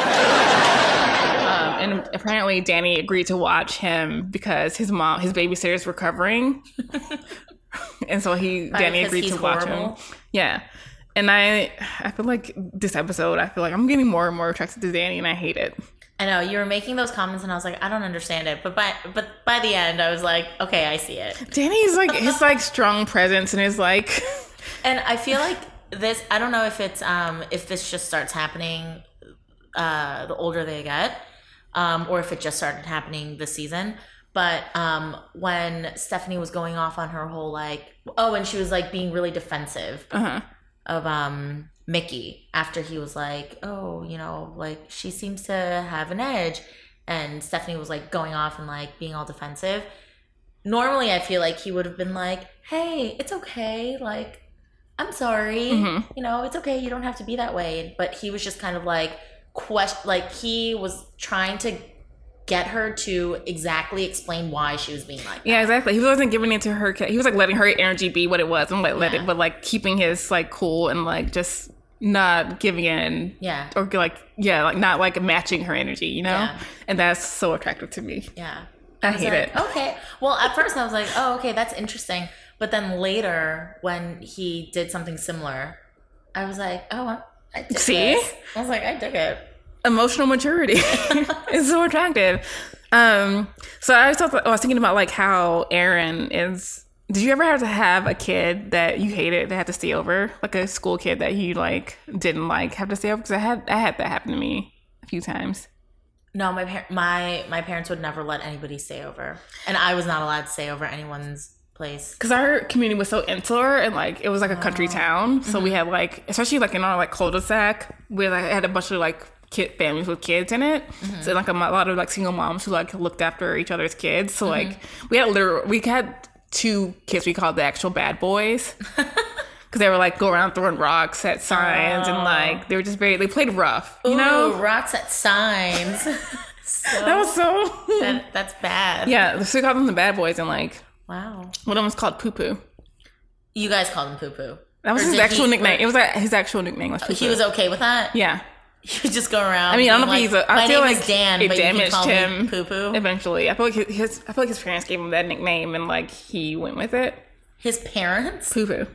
and apparently Danny agreed to watch him because his mom, his babysitter's recovering, and so he Danny agreed to he's watch horrible? him. Yeah, and I I feel like this episode, I feel like I'm getting more and more attracted to Danny, and I hate it. I know you were making those comments, and I was like, I don't understand it. But by but by the end, I was like, okay, I see it. Danny's like his like strong presence and his like And I feel like this. I don't know if it's um if this just starts happening, uh, the older they get, um, or if it just started happening this season. But um, when Stephanie was going off on her whole like, oh, and she was like being really defensive uh-huh. of um Mickey after he was like, oh, you know, like she seems to have an edge, and Stephanie was like going off and like being all defensive. Normally, I feel like he would have been like, hey, it's okay, like. I'm sorry, Mhm. you know, it's okay. You don't have to be that way. But he was just kind of like, question, like he was trying to get her to exactly explain why she was being like that. Yeah, exactly. He wasn't giving it to her. He was like letting her energy be what it was, and like let Yeah. it, but like keeping his like cool and like just not giving in. Yeah. Or like yeah, like not like matching her energy, you know. Yeah. And that's so attractive to me. Yeah. I was hate like, it. Okay. Well, at first I was like, oh, okay, that's interesting. But then later, when he did something similar, I was like, oh, I dig See? this. I was like, I dig it. emotional maturity. it's so attractive. Um, so I was, thought, I was thinking about like how Aaron is. Did you ever have to have a kid that you hated that had to stay over, like a school kid that you like didn't like have to stay over? Because I had I had that happen to me a few times. No, my par- my my parents would never let anybody stay over, and I was not allowed to stay over anyone's place. because our community was so insular and like it was like a country oh. town. So we mm-hmm. had like especially like in our like cul-de-sac we like, had a bunch of like kid families with kids in it. Mm-hmm. So like a, mo- lot of like single moms who like looked after each other's kids. So like mm-hmm. we had literal we had two kids we called the actual bad boys. Because they were like go around throwing rocks at signs and oh. like they were just very they played rough you Ooh, know? rocks at signs. so, that was so that, that's bad. yeah so we called them the bad boys and like Wow. one of them was called poo poo You guys called him poo poo. that was Or his did actual he- nickname it was like his actual nickname was poo He was okay with that. yeah He would just go around. I mean, I don't know being if he's. A, I my feel name like is Dan, it but you can damaged call him me poo poo. Eventually, I feel like his. I feel like his parents gave him that nickname, and like he went with it. His parents? Poo poo.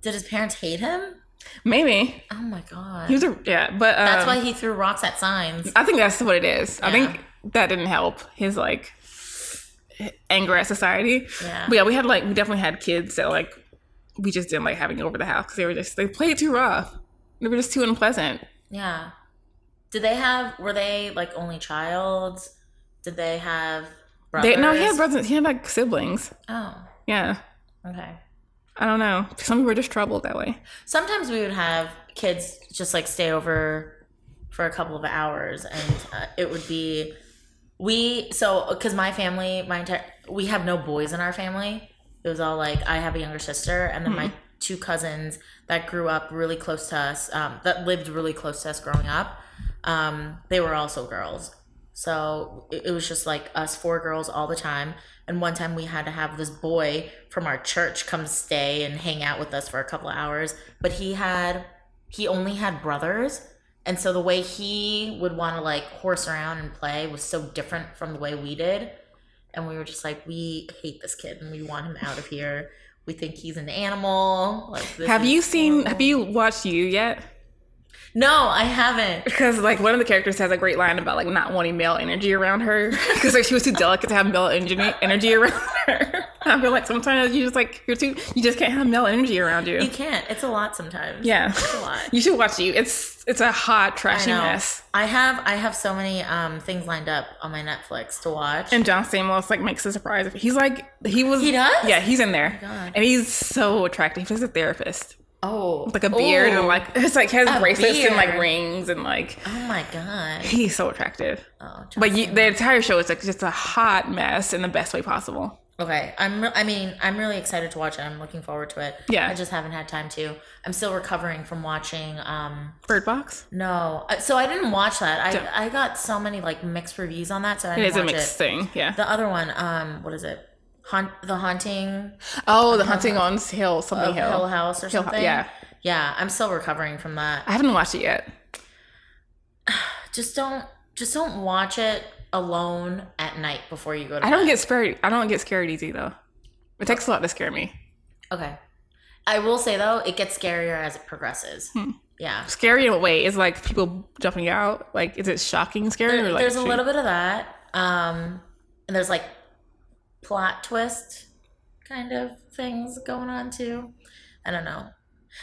Did his parents hate him? Maybe Oh my god. he was a yeah, but um, That's why he threw rocks at signs. I think that's what it is. I Yeah. think that didn't help his like anger at society. Yeah. But yeah, we had like we definitely had kids that like we just didn't like having over the house because they were just they played too rough. They were just too unpleasant. Yeah. Did they have? Were they like only child? Did they have brothers? They no, he had brothers. He had like siblings. Oh, Yeah, okay. I don't know. Some people were just troubled that way. Sometimes we would have kids just like stay over for a couple of hours, and uh, it would be we. So because my family, my entire we have no boys in our family. It was all like I have a younger sister, and then my two cousins that grew up really close to us, um, that lived really close to us growing up. Um, they were also girls. So it, it was just like us four girls all the time. And one time we had to have this boy from our church come stay and hang out with us for a couple of hours. But he had, he only had brothers. And so the way he would want to like horse around and play was so different from the way we did. And we were just like, we hate this kid and we want him out of here. We think he's an animal. Like, Have you seen? horrible. Have you watched you yet? No, I haven't. Because like one of the characters has a great line about like not wanting male energy around her because like she was too delicate to have male energy energy around her. I feel like sometimes you just like you're too you just can't have male energy around you. You can't. It's a lot sometimes. yeah, It's a lot. you should watch you. It's it's a hot I trashy know. mess. I have I have so many um things lined up on my Netflix to watch. And John Stamos like makes a surprise. He's like he was. He does? Yeah, he's in there, God. and he's so attractive. He's a therapist, oh, like a beard and like it's like he has A bracelets and like rings and like oh my god. he's so attractive. Oh, But you, the entire show is like just a hot mess in the best way possible. okay, I'm. Re- I mean, I'm really excited to watch it. I'm looking forward to it. Yeah. I just haven't had time to. I'm still recovering from watching. Um, Bird Box. no, Uh, so I didn't watch that. Don't. I I got so many like mixed reviews on that, so I It didn't is a watch mixed it. thing, yeah. The other one, um, what is it? Haunt, the haunting Oh, the haunting on Hill, something Hill. Hill House or Hill something. yeah. yeah. I'm still recovering from that. I haven't watched it yet. just don't just don't watch it alone at night before you go to I don't get scared. I don't get scared easy though. It takes a lot to scare me. okay i will say though it gets scarier as it progresses Hmm. yeah Scary in a way is like people jumping out. Like, is it shocking scary There- or like there's a shoot- little bit of that um and there's like plot twist kind of things going on too i don't know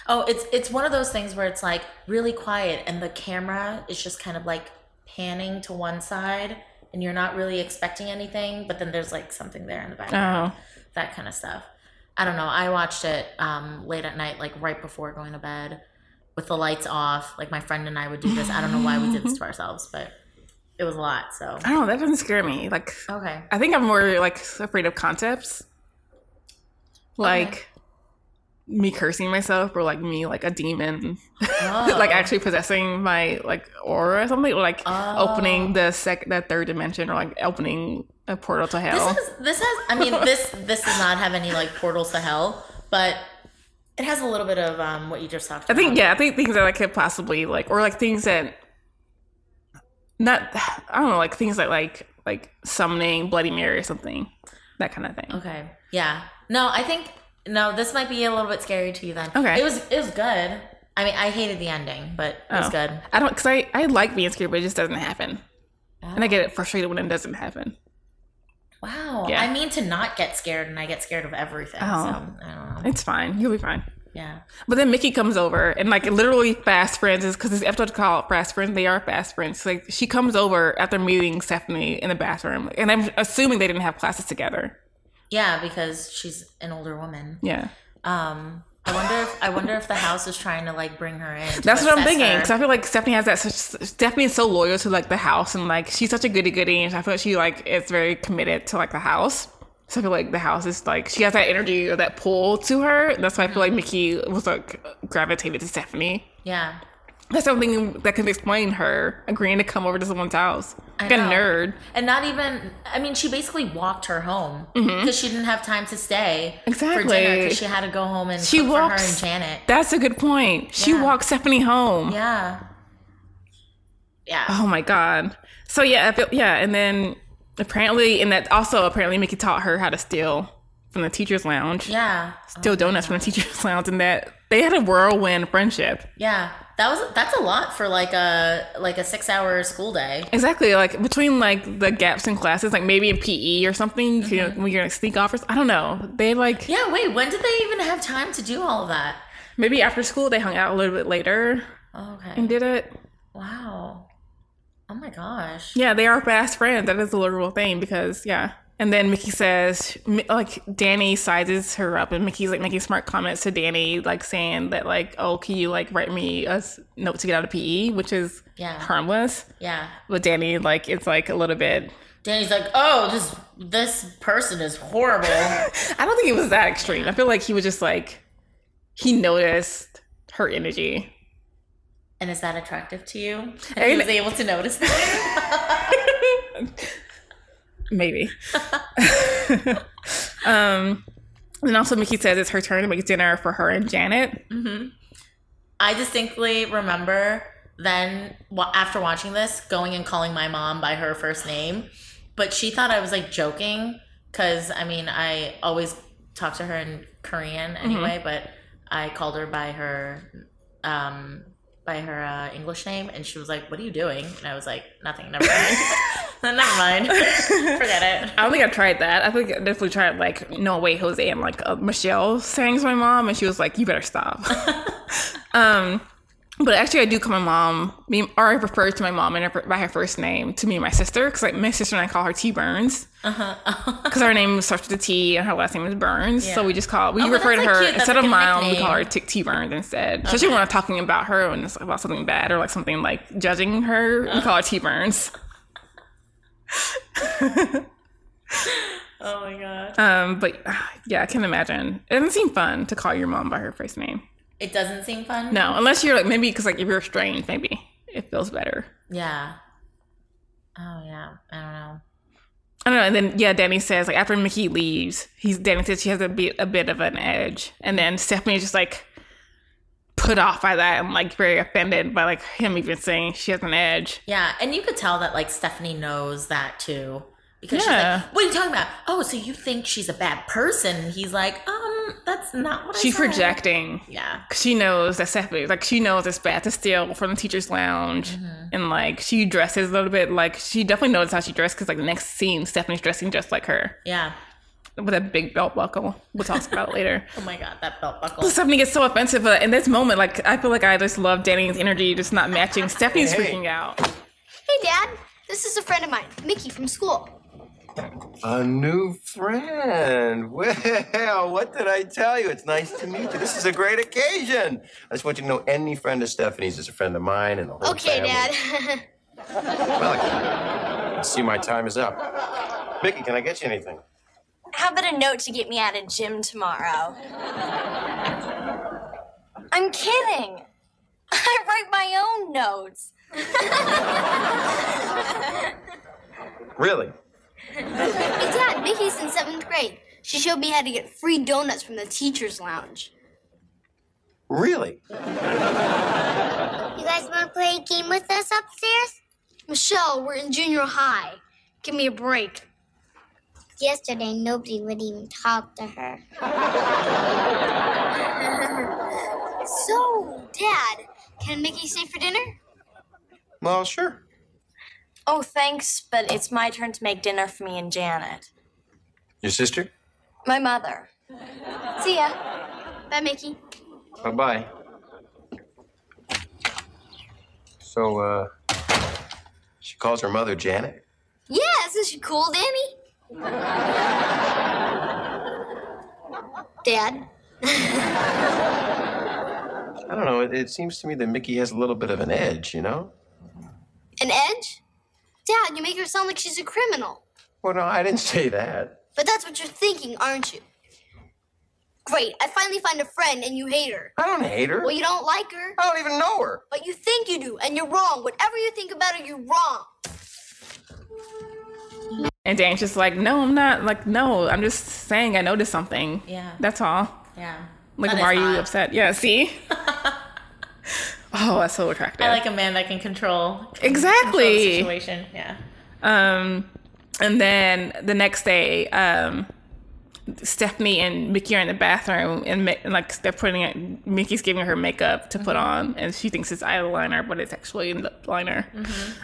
oh it's it's one of those things where it's like really quiet and the camera is just kind of like panning to one side and you're not really expecting anything but then there's like something there in the background Oh, that kind of stuff. I don't know. I watched it um, late at night, like right before going to bed, with the lights off. Like my friend and I would do this. I don't know why we did this to ourselves, but it was a lot. So I don't know. That doesn't scare me. Like, okay, I think I'm more like afraid of concepts, like me cursing myself or like me like a demon, like Oh. actually possessing my like aura or something, or like Oh. opening the second, the third dimension or like opening a portal to hell. this is this has. I mean, this this does not have any like portals to hell, but it has a little bit of um, what you just talked I think yeah, I think things that I could possibly like, or like things that not I don't know, like things that like like summoning Bloody Mary or something, that kind of thing. Okay. Yeah. No, I think no. This might be a little bit scary to you then. Okay. It was it was good. I mean, I hated the ending, but it was Oh. good. I don't because I I like being scared, but it just doesn't happen, and I get it oh. frustrated when it doesn't happen. Wow. Yeah. I mean to not get scared, and I get scared of everything. Oh. So I don't know. It's fine. You'll be fine. Yeah. But then Mickey comes over and like literally fast friends is because this episode called fast friends. They are fast friends. Like she comes over after meeting Stephanie in the bathroom, and I'm assuming they didn't have classes together. Yeah, because she's an older woman. Yeah, Um, I wonder if I wonder if the house is trying to like bring her in. that's what I'm thinking. Because I feel like Stephanie has that. Such, Stephanie is so loyal to like the house, and like she's such a goody goody, and I feel like she like is very committed to like the house. So I feel like the house is like she has that energy or that pull to her. That's why I feel like Mickey was like gravitated to Stephanie. Yeah. That's something that can explain her agreeing to come over to someone's house. Like a nerd. And not even, I mean, she basically walked her home because she didn't have time to stay for Mm-hmm. Exactly. dinner because she had to go home and She for her walks- and Janet. That's a good point. She Yeah. walked Stephanie home. Yeah. Yeah. Oh my god. So yeah, I feel, yeah, and then apparently, and that also apparently Mickey taught her how to steal from the teachers' lounge. Yeah. Steal donuts from the teachers' lounge, and that they had a whirlwind friendship. Yeah. That was that's a lot for like a like a six hour school day. Exactly, like between like the gaps in classes, like maybe in PE or something, you know, when you're gonna sneak off offers. I don't know. They like Mm-hmm. Yeah, wait, when did they even have time to do all of that? maybe after school they hung out a little bit later Oh, okay. and did it. Wow. Oh my gosh. Yeah, they are fast friends. That is a literal thing because yeah. And then Mickey says, like Danny sizes her up, and Mickey's like making smart comments to Danny, like saying that like, oh, can you like write me a note to get out of PE, which is Yeah. harmless. Yeah. But Danny like it's like a little bit. Danny's like, oh, this this person is horrible. I don't think it was that extreme. I feel like he was just like he noticed her energy. And is that attractive to you? And I- he was able to notice that. Maybe. um, and also Mickey says it's her turn to make dinner for her and Janet. I distinctly remember then after watching this going and calling my mom by her first name, but she thought I was like joking because I mean I always talk to her in Korean anyway, but I called her by her um by her uh, English name and she was like, "What are you doing?" And I was like, "Nothing. Never mind. never mind. Forget it." I don't think I tried that. I think I definitely tried like no way Jose and like uh, Michelle sang to my mom, and she was like, "You better stop." um, but actually, I do call my mom, me, or I refer to my mom her, by her first name to me and my sister, because like my sister and I call her T Burns, because her name starts with a T and her last name is Burns, so Uh-huh. We just call we Oh, refer to her. Instead of mom, we call her T, T Burns instead. Especially when we're talking about her and it's about something bad or like something like judging her, we call her T Burns. Oh my god. Um, but uh, yeah, I can imagine. It doesn't seem fun to call your mom by her first name. It doesn't seem fun. No, unless you're like maybe because like if you're estranged, maybe it feels better. Yeah. Oh yeah. I don't know. I don't know. And then yeah, Danny says like after Mickey leaves, he's Danny says she has a bit a bit of an edge, and then Stephanie's just like put off by that and like very offended by like him even saying she has an edge. Yeah, and you could tell that like Stephanie knows that too. Because Yeah. she's like, What are you talking about? Oh, so you think she's a bad person? He's like, um, that's not what I She's said." projecting. Yeah. 'Cause She knows that Stephanie, like she knows it's bad to steal from the teacher's lounge, and like she dresses a little bit like she definitely knows how she dressed because like the next scene, Stephanie's dressing just like her Yeah. with a big belt buckle. We'll talk about it later. Oh my god, that belt buckle. But Stephanie gets so offensive, but in this moment, like I feel like I just love Danny's energy just not matching. Stephanie's Hey. freaking out. Hey, Dad. This is a friend of mine, Mickey from school. A new friend. Well, what did I tell you? It's nice to meet you. This is a great occasion. I just want you to know any friend of Stephanie's is a friend of mine and the whole Okay, family. Dad. Well, I see my time is up. Mickey, can I get you anything? How about a note to get me out of gym tomorrow? I'm kidding. I write my own notes. Really? Hey, Dad. Mickey's in seventh grade. She showed me how to get free donuts from the teacher's lounge. Really? You guys want to play a game with us upstairs? Michelle, we're in junior high. Give me a break. Yesterday, nobody would even talk to her. So, Dad, can Mickey stay for dinner? Well, sure. Oh, thanks, but it's my turn to make dinner for me and Janet. Your sister? My mother. See ya. Bye, Mickey. Bye bye. So, uh, she calls her mother Janet? Yeah, isn't she cool, Danny? Dad? I don't know. It, it seems to me that Mickey has a little bit of an edge, you know? An edge? Dad, you make her sound like she's a criminal. Well, no, I didn't say that. But that's what you're thinking, aren't you? Great, I finally find a friend and you hate her. I don't hate her. Well, you don't like her. I don't even know her. But you think you do, and you're wrong. Whatever you think about her, you're wrong. And Dan's just like, no, I'm not. Like, no, I'm just saying I noticed something. Yeah. That's all. Yeah. Like, That why are you upset? Yeah, see? oh, that's so attractive. I like a man that can control Exactly. control the situation. Yeah. Um, and then the next day, um, Stephanie and Mickey are in the bathroom, and, and like they're putting it. Mickey's giving her makeup to put on, and she thinks it's eyeliner, but it's actually lip liner.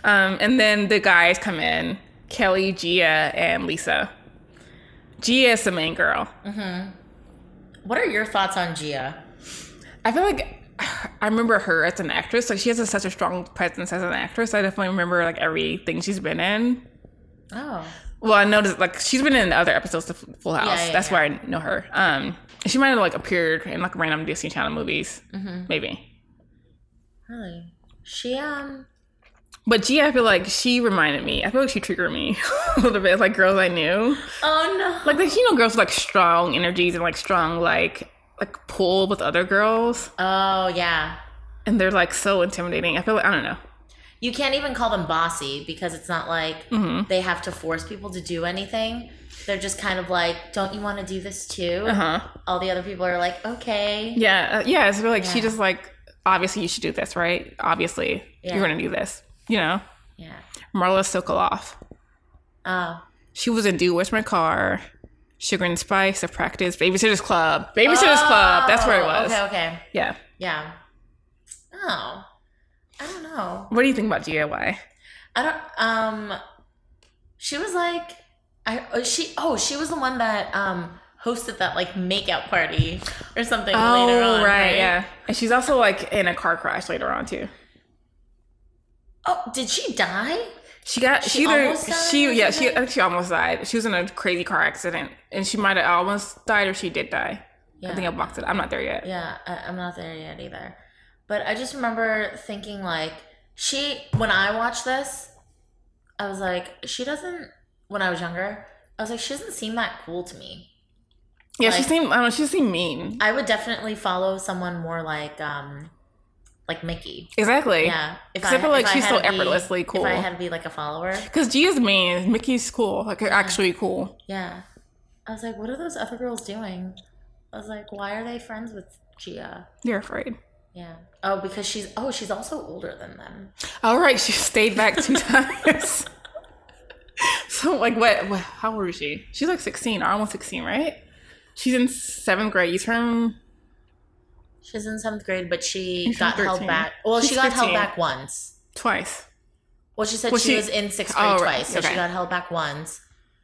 Um, and then the guys come in: Kelly, Gia, and Lisa. Gia is the main girl. Mm-hmm. What are your thoughts on Gia? I feel like I remember her as an actress. Like she has a, such a strong presence as an actress. I definitely remember like everything she's been in. Oh. Well, I noticed like she's been in other episodes of Full House. Yeah, yeah, That's yeah. where I know her. Um, she might have like appeared in like random Disney Channel movies, Mm-hmm. maybe. Really? She um But Gia, I feel like she reminded me. I feel like she triggered me a little bit, like girls I knew. Oh no. Like, like you know, girls with like strong energies and like strong like like pull with other girls, Oh yeah. and they're like so intimidating. I feel like I don't know. You can't even call them bossy because it's not like Mm-hmm. they have to force people to do anything. They're just kind of like, "Don't you want to do this too?" Uh huh. All the other people are like, "Okay." Yeah, uh, yeah. It's like she just like obviously you should do this, right? Obviously Yeah. you're gonna do this. You know, Yeah. Marla Sokoloff. Oh. She was in Dude Where's My Car, Sugar and Spice, The Practice, Babysitter's Club. Babysitter's Club. That's where it was. Oh, Okay. Okay. Yeah. Yeah. Oh. I don't know. What do you think about Gia? I don't. Um. She was like, I. oh, She. Oh, she was the one that um hosted that like makeout party or something later on. Oh, right, yeah. And she's also like in a car crash later on too. Oh, did she die? She got She she, either almost died she yeah she something? I think she almost died. She was in a crazy car accident and she might have almost died or she did die. I think I Yeah. blocked it. I'm not there yet. Yeah, I, I'm not there yet either. But I just remember thinking like she when I watched this, I was like, she doesn't. When I was younger, I was like, she doesn't seem that cool to me. Yeah, she Like- seemed I don't know, she seemed mean. I would definitely follow someone more like um like Mickey. Exactly. Yeah, if 'Cause I feel like she's so to be- effortlessly cool. If I had to be like a follower, Because Gia's mean. Mickey's cool. Like actually cool. yeah, I was like, what are those other girls doing? I was like, why are they friends with Gia? You're afraid. Yeah. Oh, because she's oh she's also older than them. All right, she stayed back two times. so like what, what? How old is she? She's like 16 or almost 16, right? She's in seventh grade. You turn She's in seventh grade, but she She's got held back. Well, she She's got held back once. twice. Well, she said Well, she, she- was in sixth grade Oh, twice, so she got held back once.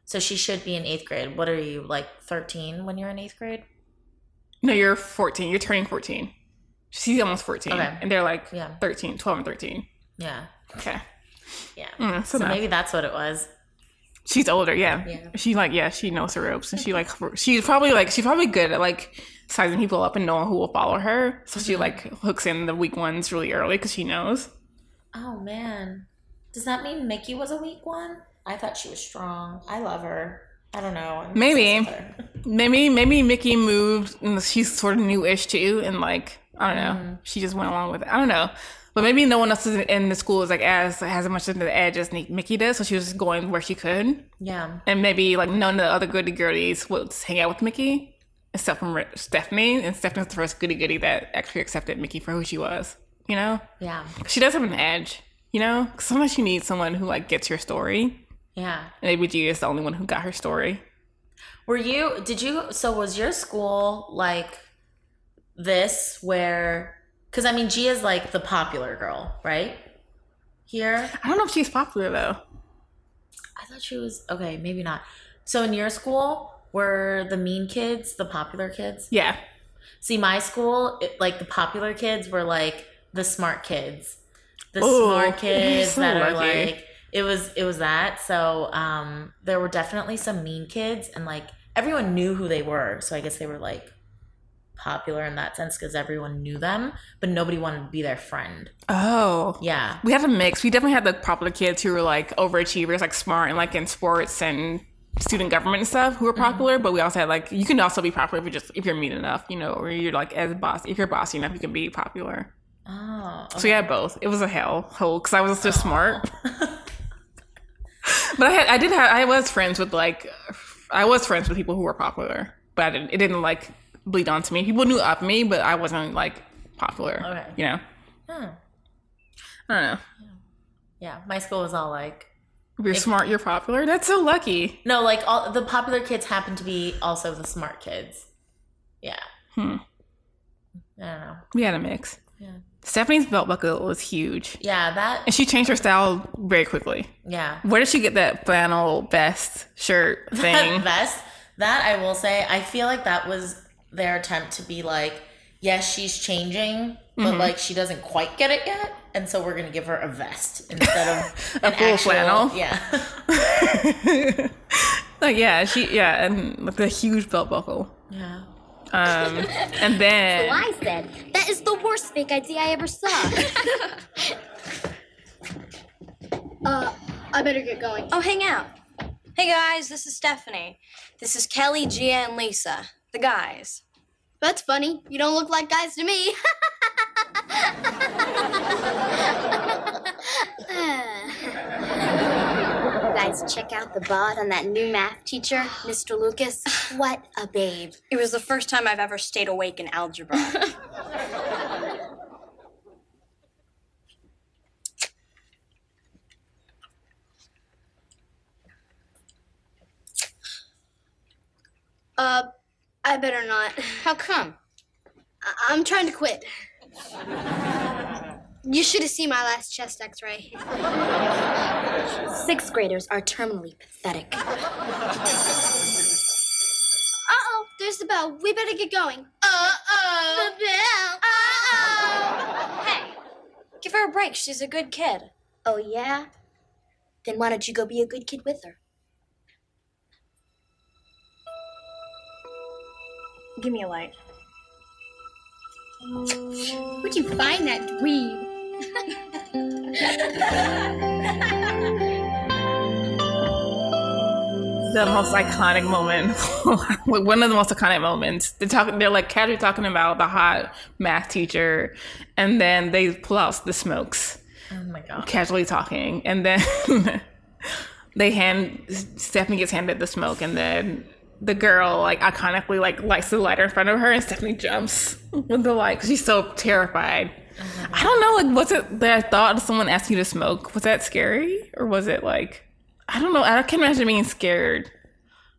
So she should be in eighth grade. What are you like thirteen when you're in eighth grade? No, you're 14. You're turning 14. She's almost 14. Okay. And they're like Yeah. 13, 12 and 13. Yeah, Okay. yeah. Mm, so maybe that's what it was. She's older, yeah. Yeah. She like yeah, she knows her ropes, and she like she's probably like she's probably good at like sizing people up and knowing who will follow her. So she like hooks in the weak ones really early because she knows. Oh man, does that mean Mickey was a weak one? I thought she was strong. I love her. I don't know. I'm Maybe. obsessed with her. Maybe maybe Mickey moved and she's sort of newish too, and like I don't know, Mm-hmm. she just went along with it. I don't know. But maybe no one else in the school is like as has as much of the edge as Mickey does, so she was just going where she could. Yeah. And maybe like none of the other goody girlies would hang out with Mickey, except from Stephanie. And Stephanie's the first goody goody that actually accepted Mickey for who she was. You know, Yeah. she does have an edge. You know, sometimes you need someone who like gets your story. Yeah. And maybe Gia is the only one who got her story. Were you? Did you? So was your school like this where because I mean Gia's like the popular girl, right? Here. I don't know if she's popular though. I thought she was okay, maybe not. So in your school were the mean kids, the popular kids? Yeah. See, my school, it, like the popular kids were like the smart kids, the Ooh, smart kids so that are lucky. like it was it was that. So um, there were definitely some mean kids, and like everyone knew who they were. So I guess they were like popular in that sense because everyone knew them, but nobody wanted to be their friend. Oh. Yeah, We had a mix. We definitely had the popular kids who were like overachievers, like smart and like in sports and student government and stuff who were popular. But we also had like you can also be popular if you just if you're mean enough, you know, or you're like as boss if you're bossy enough, you can be popular. Oh, So yeah, both. It was a hell hole because I was just smart. but I had I did have I was friends with like I was friends with people who were popular, but I didn't, it didn't like bleed onto me. People knew of me, but I wasn't like popular. Okay. You know, Hmm. I don't know. yeah. My school was all like If you're smart, you're popular. That's so lucky. no, like all the popular kids happen to be also the smart kids. Yeah, Hmm. I don't know. We had a mix. Yeah. Stephanie's belt buckle was huge, Yeah, that. and she changed her style very quickly. Yeah. Where did she get that flannel vest shirt That thing? vest. That I will say, I feel like that was their attempt to be like, yes, she's changing, but Mhm. like she doesn't quite get it yet, and so we're gonna give her a vest instead of A full actual, flannel? Yeah. like yeah, she yeah, and like the huge belt buckle. yeah. Um, and then So I said, that is the worst fake ID I ever saw. uh, I better get going. Oh, hang out. Hey guys, this is Stephanie. This is Kelly, Gia, and Lisa, the guys. That's funny. You don't look like guys to me. guys, check out the bod on that new math teacher, Mr. Lucas. What a babe. It was the first time I've ever stayed awake in algebra. Uh, I better not. How come? I- I'm trying to quit. You should have seen my last chest x ray. Sixth graders are terminally pathetic. Uh oh, there's the bell. We better get going. Uh oh. The bell. Uh oh. Hey, give her a break. She's a good kid. Oh, yeah? Then why don't you go be a good kid with her? Give me a light. Where'd you find that dweeb? the most iconic moment, one of the most iconic moments. They're talking. They're like casually talking about the hot math teacher, and then they pull out the smokes. Oh my god. casually talking, and then they hand Stephanie gets handed the smoke, and then the girl like iconically like lights the lighter in front of her, and Stephanie jumps with the light. she's so terrified. Mm-hmm. I don't know, like was it that thought of someone asking you to smoke? Was that scary, or was it like I don't know? I can't imagine being scared.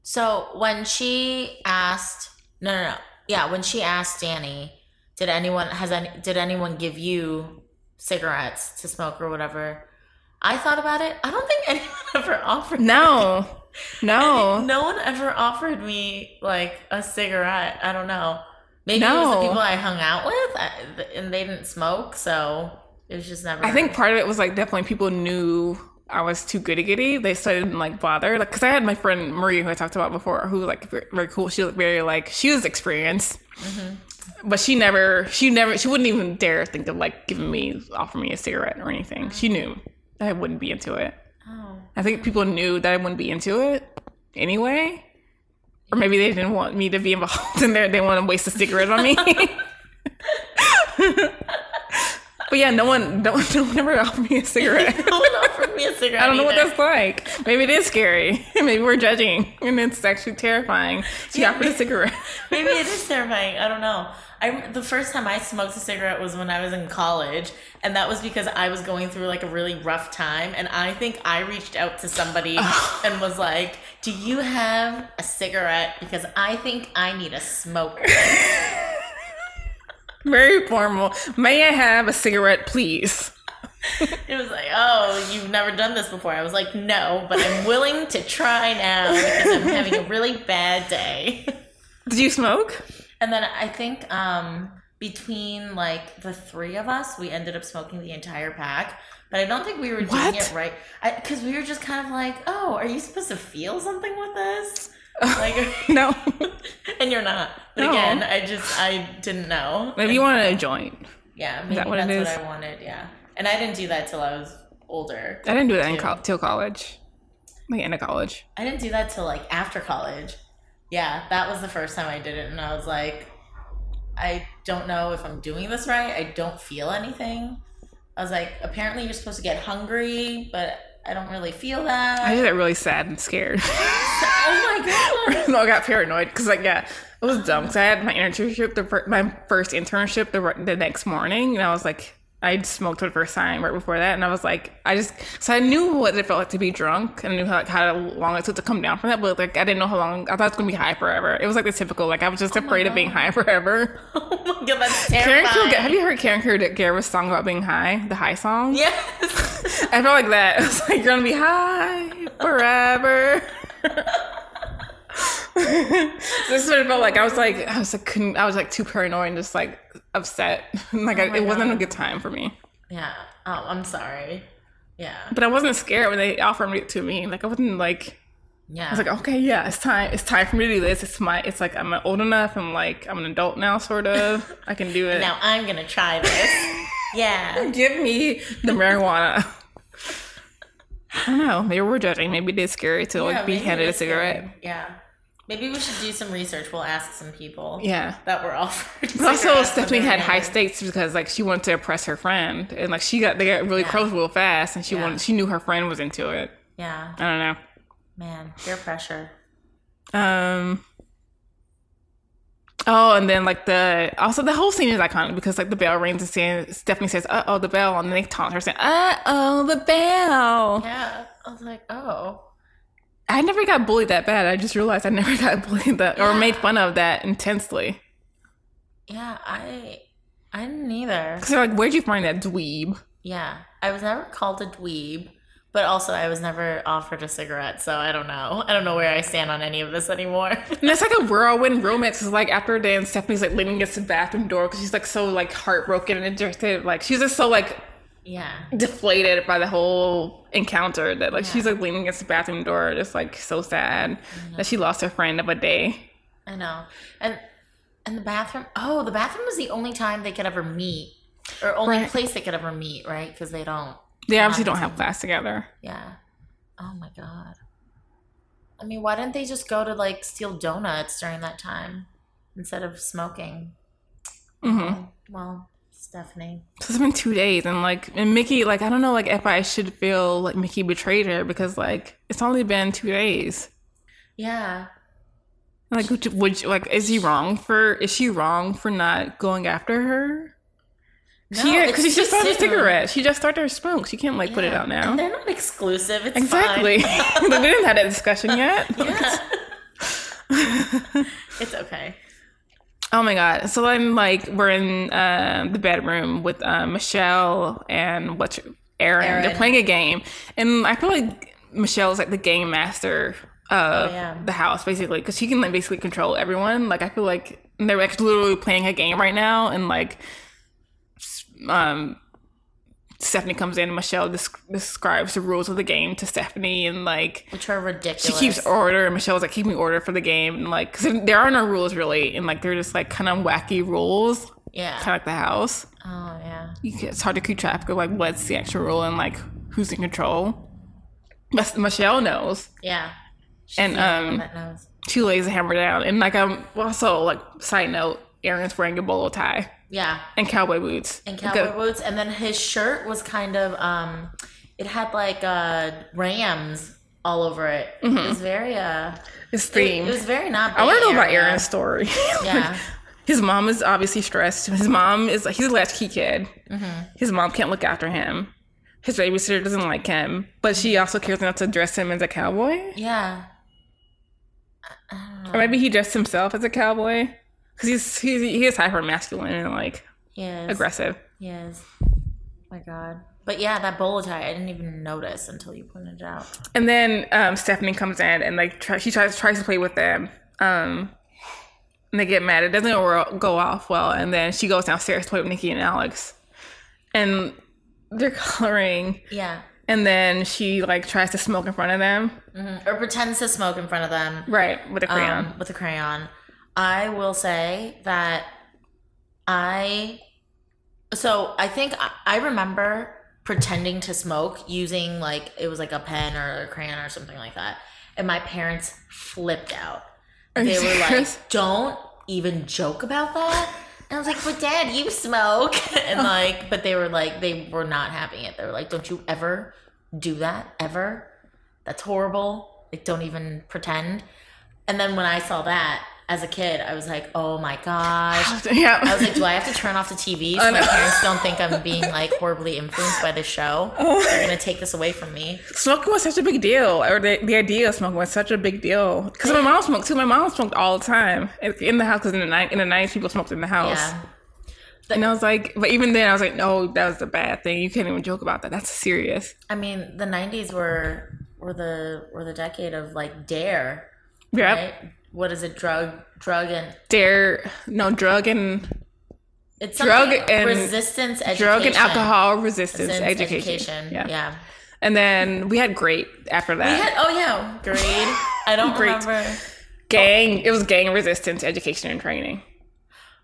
So when she asked, no, no, no, yeah, when she asked Danny, did anyone has any did anyone give you cigarettes to smoke or whatever? I thought about it. I don't think anyone ever offered. No, no, No one ever offered me like a cigarette. I don't know. Maybe it was the people I hung out with, and they didn't smoke, so it was just never. I think part of it was like definitely people knew I was too goody goody. They so they didn't like bother. Like, cause I had my friend Marie, who I talked about before, who was like very, very cool. She was very like she was experienced, mm-hmm. but she never, she never, she wouldn't even dare think of like giving me, offering me a cigarette or anything. She knew I wouldn't be into it. I think people knew that I wouldn't be into it anyway, or maybe they didn't want me to be involved in there. They want to waste a cigarette on me. But yeah, no one, no, no one ever offered me a cigarette. no one offered me a cigarette. I don't know what that's like. Maybe it is scary. Maybe we're judging, and it's actually terrifying. She offered a cigarette. Maybe it is terrifying. I don't know. I the first time I smoked a cigarette was when I was in college, and that was because I was going through like a really rough time, and I think I reached out to somebody and was like, "Do you have a cigarette? Because I think I need a smoke." Very formal. May I have a cigarette, please? It was like, oh, you've never done this before. I was like, no, but I'm willing to try now because I'm having a really bad day. Did you smoke? And then I think um, between like the three of us, we ended up smoking the entire pack. But I don't think we were doing What? it right because we were just kind of like, oh, are you supposed to feel something with this? Like, No. and you're not. But No. again, I just I didn't know. Maybe you wanted a joint. Yeah, maybe that what that's what I wanted. Yeah, and I didn't do that till I was older. I didn't do that until till college. Like of college. I didn't do that till like after college. Yeah, that was the first time I did it, and I was like, I don't know if I'm doing this right. I don't feel anything. I was like, apparently you're supposed to get hungry, but I don't really feel that. I just got really sad and scared. oh my god! I got paranoid because like yeah, it was dumb. Because I had my internship, the my first internship the, the next morning, and I was like, I smoked for the first time right before that, and I was like, I just so I knew what it felt like to be drunk, and I knew how, like how long it took to come down from that, but like I didn't know how long. I thought it was gonna be high forever. It was like the typical like I was just oh afraid of being high forever. Oh my god, that's Karen terrifying. Kilgariff, have you heard Karen Kilgariff's song about being high? The high song. Yes. I felt like that. I was like, you're gonna be high forever. This is what it felt like. I was like, I was like, couldn't, I was like too paranoid and just like upset. like oh I, my it wasn't a good time for me. yeah. Oh, I'm sorry. Yeah. But I wasn't scared when they offered it to me. Like I wasn't like, Yeah. I was like, okay, yeah, it's time. It's time for me to do this. It's my. It's like I'm old enough. I'm like I'm an adult now, sort of. I can do it. now I'm gonna try this. yeah. Give me the marijuana. I don't know. Maybe we're judging. Maybe it is scary to like be handed a it's scary. cigarette. Yeah. Maybe we should do some research. We'll ask some people. Yeah. That were offered. Also, Stephanie had high stakes because like she wanted to impress her friend, and like she got they got really Yeah. close real fast, and she Yeah. wanted she knew her friend was into it. Yeah. I don't know. Man, peer pressure. Um. Oh, and then like the also the whole scene is iconic because like the bell rings and saying Stephanie says, "Uh oh, the bell," and then they taunt her saying, "Uh oh, the bell." Yeah. I was like, oh. I never got bullied that bad. I just realized I never got bullied that or made fun of that intensely. Yeah, I I didn't either. Because they're like, "Where'd you find that dweeb?" Yeah. I was never called a dweeb, but also I was never offered a cigarette, so I don't know. I don't know where I stand on any of this anymore. And it's like a whirlwind romance because, like, after a day, and Stephanie's like leaning against the bathroom door because she's like so like heartbroken and dejected. Like, she's just so like yeah. deflated by the whole encounter that like she's like leaning against the bathroom door, just like so sad that she lost her friend of a day. I know. And and the bathroom. Oh, the bathroom was the only time they could ever meet, or only Right. place they could ever meet, right? Because they don't. They obviously don't have class together. Yeah. Oh my god. I mean, why didn't they just go to like steal donuts during that time instead of smoking? hmm Well, Stephanie. So it's been two days, and like, and Mickey, like, I don't know, like, if I should feel like Mickey betrayed her because like it's only been two days. Yeah. Like, would, you, would you, like, is he wrong for? Is she wrong for not going after her? No, she, because she just started a cigarette. She just started her smoke. She can't like put it Yeah. out now. And they're not exclusive. It's Exactly. We didn't have that discussion yet. Yeah. it's okay. Oh my god! So then, like, we're in uh, the bedroom with uh, Michelle and what's your- Aaron. They're playing a game, and I feel like Michelle's like the game master of Oh, yeah. the house, basically, because she can like basically control everyone. Like, I feel like they're actually literally playing a game right now, and like, um, Stephanie comes in, and Michelle desc- describes the rules of the game to Stephanie, and like, Which are ridiculous. she keeps order and michelle's like keeping order for the game and like there are no rules really and like they're just like kind of wacky rules Yeah. kind of like the house Oh yeah. you can, it's hard to keep track of like what's the actual rule and like who's in control but michelle knows Yeah. She's And, um, one that knows. she lays the hammer down and like i'm also like side note aaron's wearing a bolo tie Yeah. and cowboy boots And cowboy boots, and then his shirt was kind of um, it had like uh rams all over it. It was very uh, his it, theme it was very not. i want to Bay know about aaron's story Yeah. his mom is obviously stressed. His mom is he's a latchkey kid. Mm-hmm. His mom can't look after him. His babysitter doesn't like him, but she also cares enough to dress him as a cowboy. Yeah. Or maybe he dressed himself as a cowboy because he's, he's he is hyper masculine and like aggressive. Yes. my God. But yeah, that bolo tie, I didn't even notice until you pointed it out. And then um, Stephanie comes in and like try, she tries tries to play with them. Um, and they get mad. It doesn't go go off well. And then she goes downstairs to play with Nikki and Alex. And they're coloring. Yeah. And then she like tries to smoke in front of them. Mhm. Or pretends to smoke in front of them. Right, with a crayon. Um, with a crayon. I will say that I. So I think I, I remember pretending to smoke using like it was like a pen or a crayon or something like that, and my parents flipped out. Are they were serious? like, "Don't even joke about that." And I was like, "But Dad, you smoke," and oh. like, but they were like, they were not having it. They were like, "Don't you ever do that ever? That's horrible. Like, don't even pretend." And then when I saw that as a kid, I was like, "Oh my gosh!" Yeah. I was like, "Do I have to turn off the TV so my parents don't think I'm being like horribly influenced by this show? Oh. They're gonna take this away from me." Smoking was such a big deal, or the, the idea of smoking was such a big deal. Because my mom smoked too. My mom smoked all the time in the house. Because in the night, in the nineties, people smoked in the house. Yeah. And I was like, but even then, I was like, no, that was a bad thing. You can't even joke about that. That's serious. I mean, the '90s were were the were the decade of like DARE. Yep. Right? What is it? Drug, drug, and DARE, no drug and it's drug and resistance education. drug and alcohol resistance Resistance education. education, Yeah. yeah. And then we had great after We that. had oh yeah, grade. I don't Great. remember. gang. It was gang resistance education and training.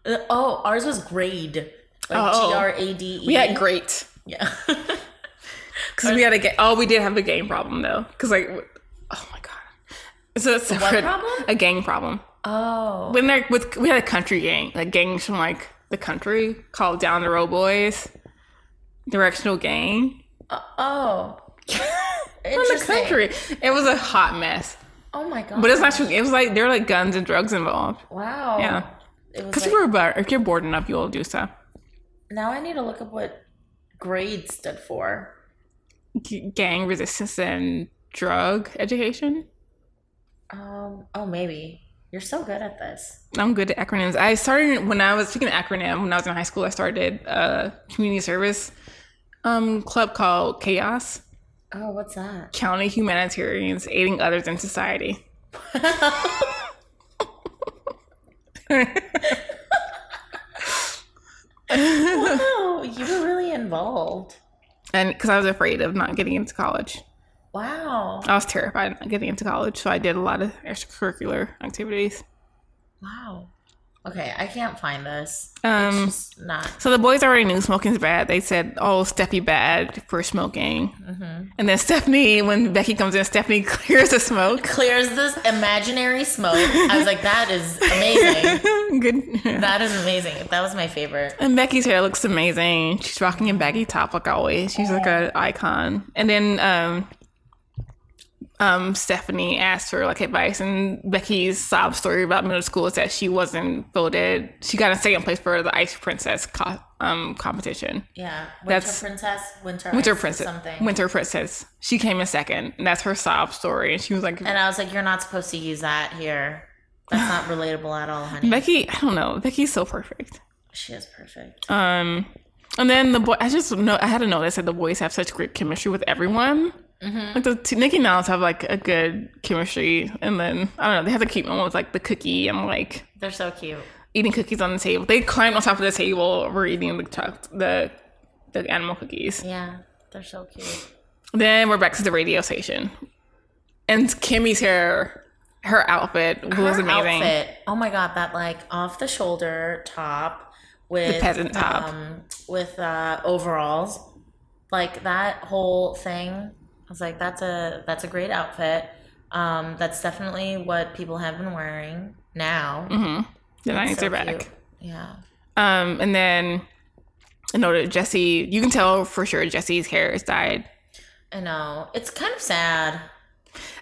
Uh, Oh, ours was grade. Like Oh. G R A D E. We had great. Yeah. Because we had a game. Oh, we did have a game problem though. Because like, oh my So it's what separate- problem? A gang problem. Oh. When there with we had a country gang, like gangs from like the country called Down the Road Boys, directional gang Uh, oh. from the country. It was a hot mess. Oh my god. But it's not true. It was like there were like guns and drugs involved. Wow. Yeah. Because like, if you're bored, if you're bored enough, you'll do stuff. now I need to look up what grade stood for. G- gang resistance and drug education. Um. Oh, maybe. You're so good at this. I'm good at acronyms. I started when I was speaking of acronym when I was in high school. I started a community service um, club called Chaos Oh, what's that? County Humanitarians Aiding Others in Society. wow, you were really involved. and because I was afraid of not getting into college, Wow. I was terrified getting into college. So I did a lot of extracurricular activities. Wow. Okay, I can't find this. Um, not. So the boys already knew smoking's bad. They said, "Oh, Steffi bad for smoking," Mhm. and then Stephanie, when Becky comes in, Stephanie clears the smoke. Clears this imaginary smoke. I was like, that is amazing. Good. That is amazing. That was my favorite. And Becky's hair looks amazing. She's rocking a baggy top like always. She's like an icon. And then um um Stephanie asked for like advice and Becky's sob story about middle school is that she wasn't voted she got a second place for the Ice Princess co- um competition. Yeah. Winter That's- Princess, Winter, Winter Princess. something. Winter Princess. She came in second. And that's her sob story. And she was like And I was like, you're not supposed to use that here. That's not relatable at all, honey. Becky, I don't know. Becky's so perfect. She is perfect. Um, and then the boy, I just know I had to notice that the boys have such great chemistry with everyone. Mhm. Like the t- Nikki and Niles have like a good chemistry, and then I don't know they have the cute one with like the cookie and like They're so cute. eating cookies on the table. They climb on top of the table. We're eating the the the animal cookies. Yeah, they're so cute. Then we're back to the radio station, and Kimmy's hair, her outfit was Her amazing. outfit, oh my god, that like off the shoulder top with the peasant top. um, with uh, overalls, like that whole thing. I was like, that's a that's a great outfit. Um, that's definitely what people have been wearing now. Mm-hmm. The nineties so are back. cute. Yeah. Um, and then I noted Jesse. You can tell for sure Jesse's hair is dyed. I know. It's kind of sad.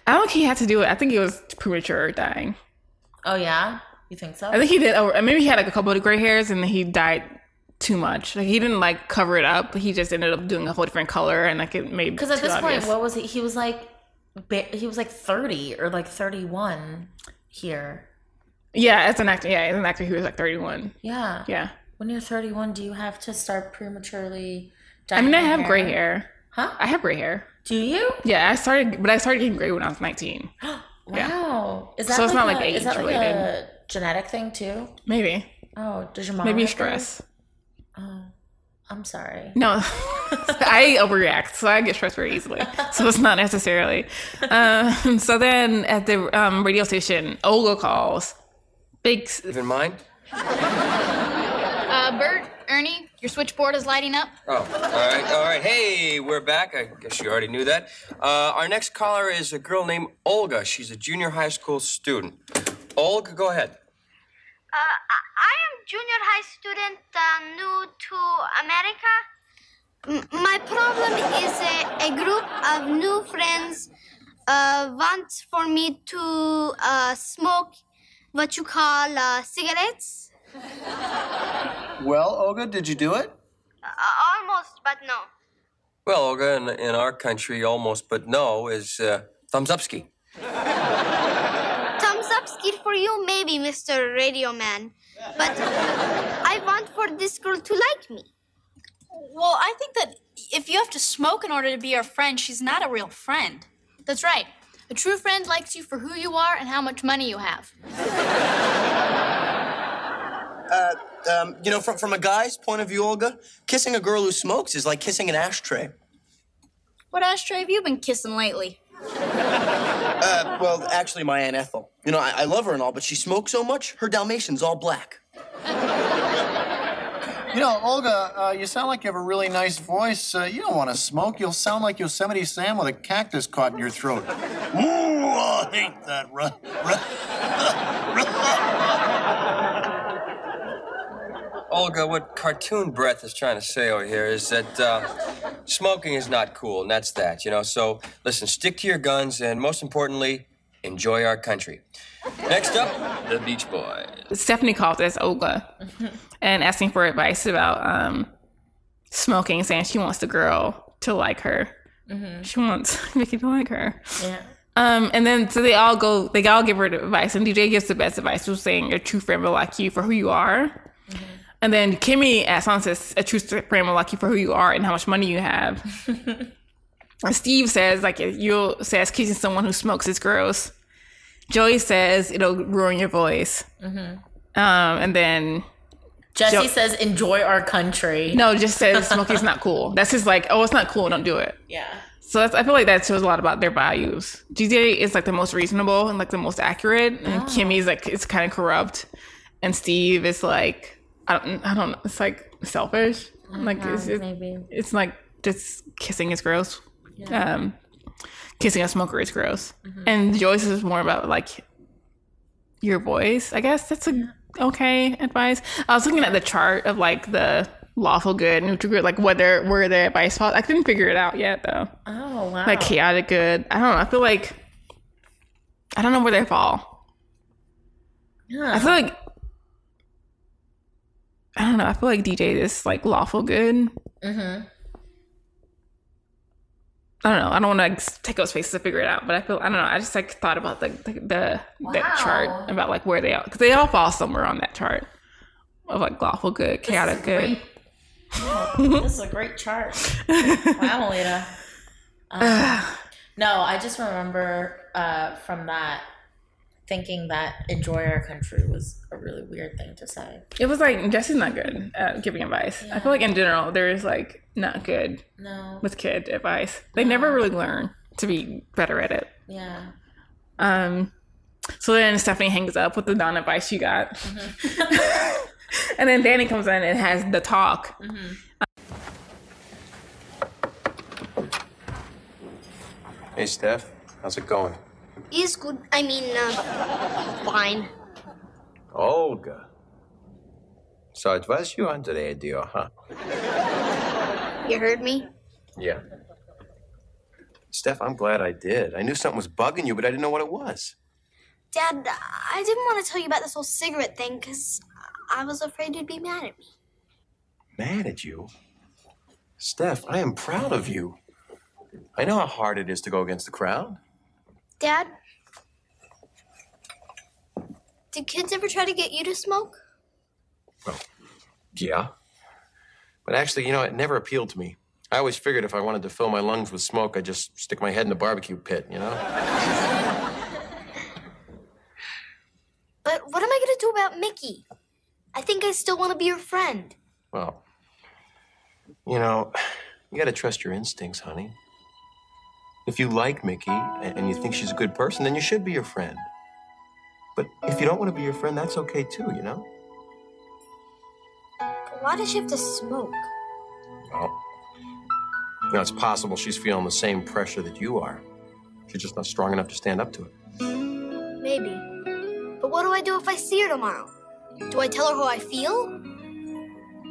I don't think he had to do it. I think it was premature dying. Oh yeah, you think so? I think he did. Or maybe he had like a couple of gray hairs, and then he dyed too much. Like he didn't like cover it up. He just ended up doing a whole different color, and like it made Because at this obvious. point, what was he? He was like, he was like thirty or like thirty-one here. yeah, as an actor, yeah, as an actor, he was like thirty one. Yeah. Yeah, When you're 31, do you have to start prematurely? I mean, I have your gray hair. Huh? I have gray hair. Do you? Yeah, I started, but I started getting gray when I was 19. Wow. Is that So it's not, like like, a, is that like age-related. a genetic thing too? Maybe. Oh, does your mom? Maybe stress. gray? Oh, I'm sorry. No, I overreact, so I get stressed very easily. So it's not necessarily. Um, so then at the um, radio station, Olga calls. Big. Even mine? Uh, Bert, Ernie, your switchboard is lighting up. Oh, all right, all right. Hey, we're back. I guess you already knew that. Uh, our next caller is a girl named Olga. She's a junior high school student. Olga, go ahead. Uh, I- I am junior high student, uh, new to America. M- my problem is a, a group of new friends uh, wants for me to uh, smoke what you call uh, cigarettes. Well, Olga, did you do it? Uh, almost, but no. Well, Olga, in, in our country, almost but no is uh, thumbs up ski. Thumbs skid for you, maybe, Mr. Radio Man. But I want for this girl to like me. Well, I think that if you have to smoke in order to be our friend, she's not a real friend. That's right. A true friend likes you for who you are and how much money you have. Uh, um, you know, from, from a guy's point of view, Olga, kissing a girl who smokes is like kissing an ashtray. What ashtray have you been kissing lately? Uh, well, actually, my Aunt Ethel. You know, I, I love her and all, but she smokes so much, her Dalmatian's all black. You know, Olga, uh, you sound like you have a really nice voice. Uh, you don't want to smoke. You'll sound like Yosemite Sam with a cactus caught in your throat. Ooh, I hate that. Ru- Olga, what Cartoon Breath is trying to say over here is that uh, smoking is not cool, and that's that, you know? So, listen, stick to your guns, and most importantly, enjoy our country. Next up, the Beach Boys. Stephanie called us Olga and asking for advice about um, smoking, saying she wants the girl to like her. She wants Mickey to like her. Yeah. Um, and then so they all go, they all give her the advice, and DJ gives the best advice, was saying a true friend will like you for who you are. And then Kimmy asks on says a true like you for who you are and how much money you have. and Steve says like you says kissing someone who smokes is gross. Joey says it'll ruin your voice. Mhm. Um, and then Jesse Jo- says, "Enjoy our country." no, just says smoking's not cool. That's just like, oh, it's not cool, don't do it. Yeah. So that's, I feel like that shows a lot about their values. DJ is like the most reasonable and like the most accurate, and Oh. Kimmy's like it's kind of corrupt, and Steve is like I don't I don't know, it's like selfish. like it's, it's, maybe. it's like just kissing is gross. Yeah. Um, kissing a smoker is gross, Mhm. and Joey's is more about like your voice. I guess that's a okay advice. I was looking at the chart of like the lawful good, neutral good, like whether where the advice falls. I couldn't figure it out yet though. Oh wow. Like chaotic good. I don't know. I feel like I don't know where they fall. Yeah. I feel like I don't know. I feel like DJ is like lawful good. Mm-hmm. I don't know. I don't want to like, take up space to figure it out, but I feel I don't know. I just like thought about the the, the that chart about like where they are because they all fall somewhere on that chart of like lawful good, chaotic good. this is a great chart. wow, Lita. Um, no, I just remember uh, from that thinking that enjoy our country was a really weird thing to say. It was like Jesse's not good at giving advice. I feel like in general there is like not good No. with kid advice. They never really learn to be better at it. Yeah. Um, so then Stephanie hangs up with the non advice she got, and then Danny comes in and has the talk. Hey, Steph, how's it going? Is good. I mean, uh, fine. Olga. So it was you under the radio, huh? You heard me? Yeah. Steph, I'm glad I did. I knew something was bugging you, but I didn't know what it was. Dad, I didn't want to tell you about this whole cigarette thing because I was afraid you'd be mad at me. Mad at you? Steph, I am proud of you. I know how hard it is to go against the crowd. Dad, did kids ever try to get you to smoke? Well, yeah. But actually, you know, it never appealed to me. I always figured if I wanted to fill my lungs with smoke, I'd just stick my head in a barbecue pit, you know? But what am I gonna do about Mickey? I think I still want to be her friend. Well, you know, you gotta trust your instincts, honey. If you like Mickey and and you think she's a good person, then you should be her friend. But if you don't want to be your friend, that's okay too, you know? But why does she have to smoke? Well, you know, it's possible she's feeling the same pressure that you are. She's just not strong enough to stand up to it. Maybe. But what do I do if I see her tomorrow? Do I tell her how I feel?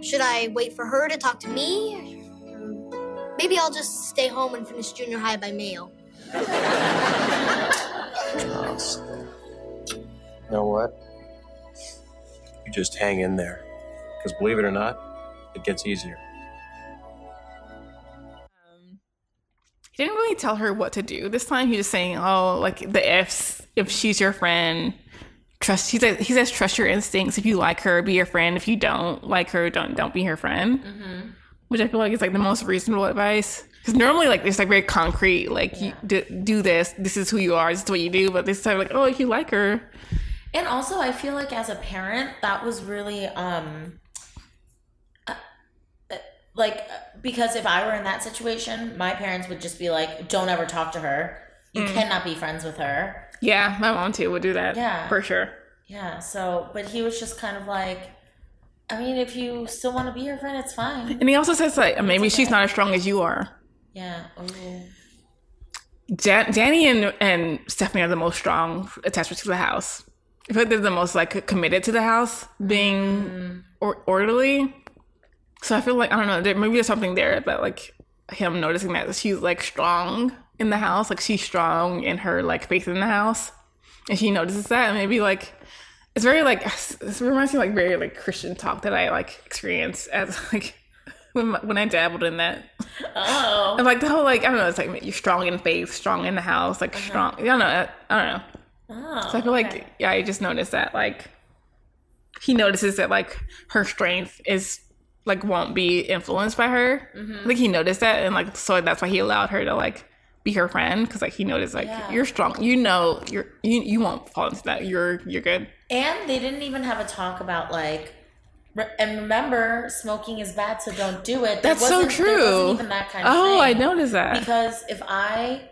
Should I wait for her to talk to me? Maybe I'll just stay home and finish junior high by mail. You know what? You just hang in there. Because believe it or not, it gets easier. He didn't really tell her what to do this time. He was saying, "Oh, like the ifs. If she's your friend, trust." He says, "He says trust your instincts. If you like her, be your friend. If you don't like her, don't don't be her friend." Mm-hmm. Which I feel like is like the most reasonable advice. Because normally, like it's like very concrete. Like you do, do this. This is who you are. This is what you do. But this time, like, oh, if you like her, And also, I feel like as a parent, that was really um, uh, uh, like because if I were in that situation, my parents would just be like, "Don't ever talk to her. You Mm. cannot be friends with her." yeah, my mom too would do that. Yeah. for sure. Yeah. So, but he was just kind of like, I mean, if you still want to be her friend, it's fine. And he also says like maybe she's not as strong as you are. Yeah. Ooh. Jan- Danny and, and Stephanie are the most strong attachments to the house. I feel like they're the most like committed to the house, being mm-hmm. or- orderly. So I feel like I don't know. There, maybe there's something there that like him noticing that she's like strong in the house, like she's strong in her like faith in the house, and she notices that. And maybe like it's very like this reminds me of, like very like Christian talk that I like experienced as like when my- when I dabbled in that. Oh. And like the whole like I don't know, it's like you're strong in faith, strong in the house, like uh-huh. strong. I don't know. I, I don't know. Oh, so I feel like yeah, I just noticed that like he notices that like her strength is like won't be influenced by her. Mhm. I think he noticed that, and like so that's why he allowed her to like be her friend because like he noticed like Yeah. you're strong. You know you're you you won't fall into that. You're you're good. And they didn't even have a talk about like. And remember, smoking is bad, so don't do it. That's so wasn't- there wasn't true. even that kind of Oh, I noticed that. Because if I,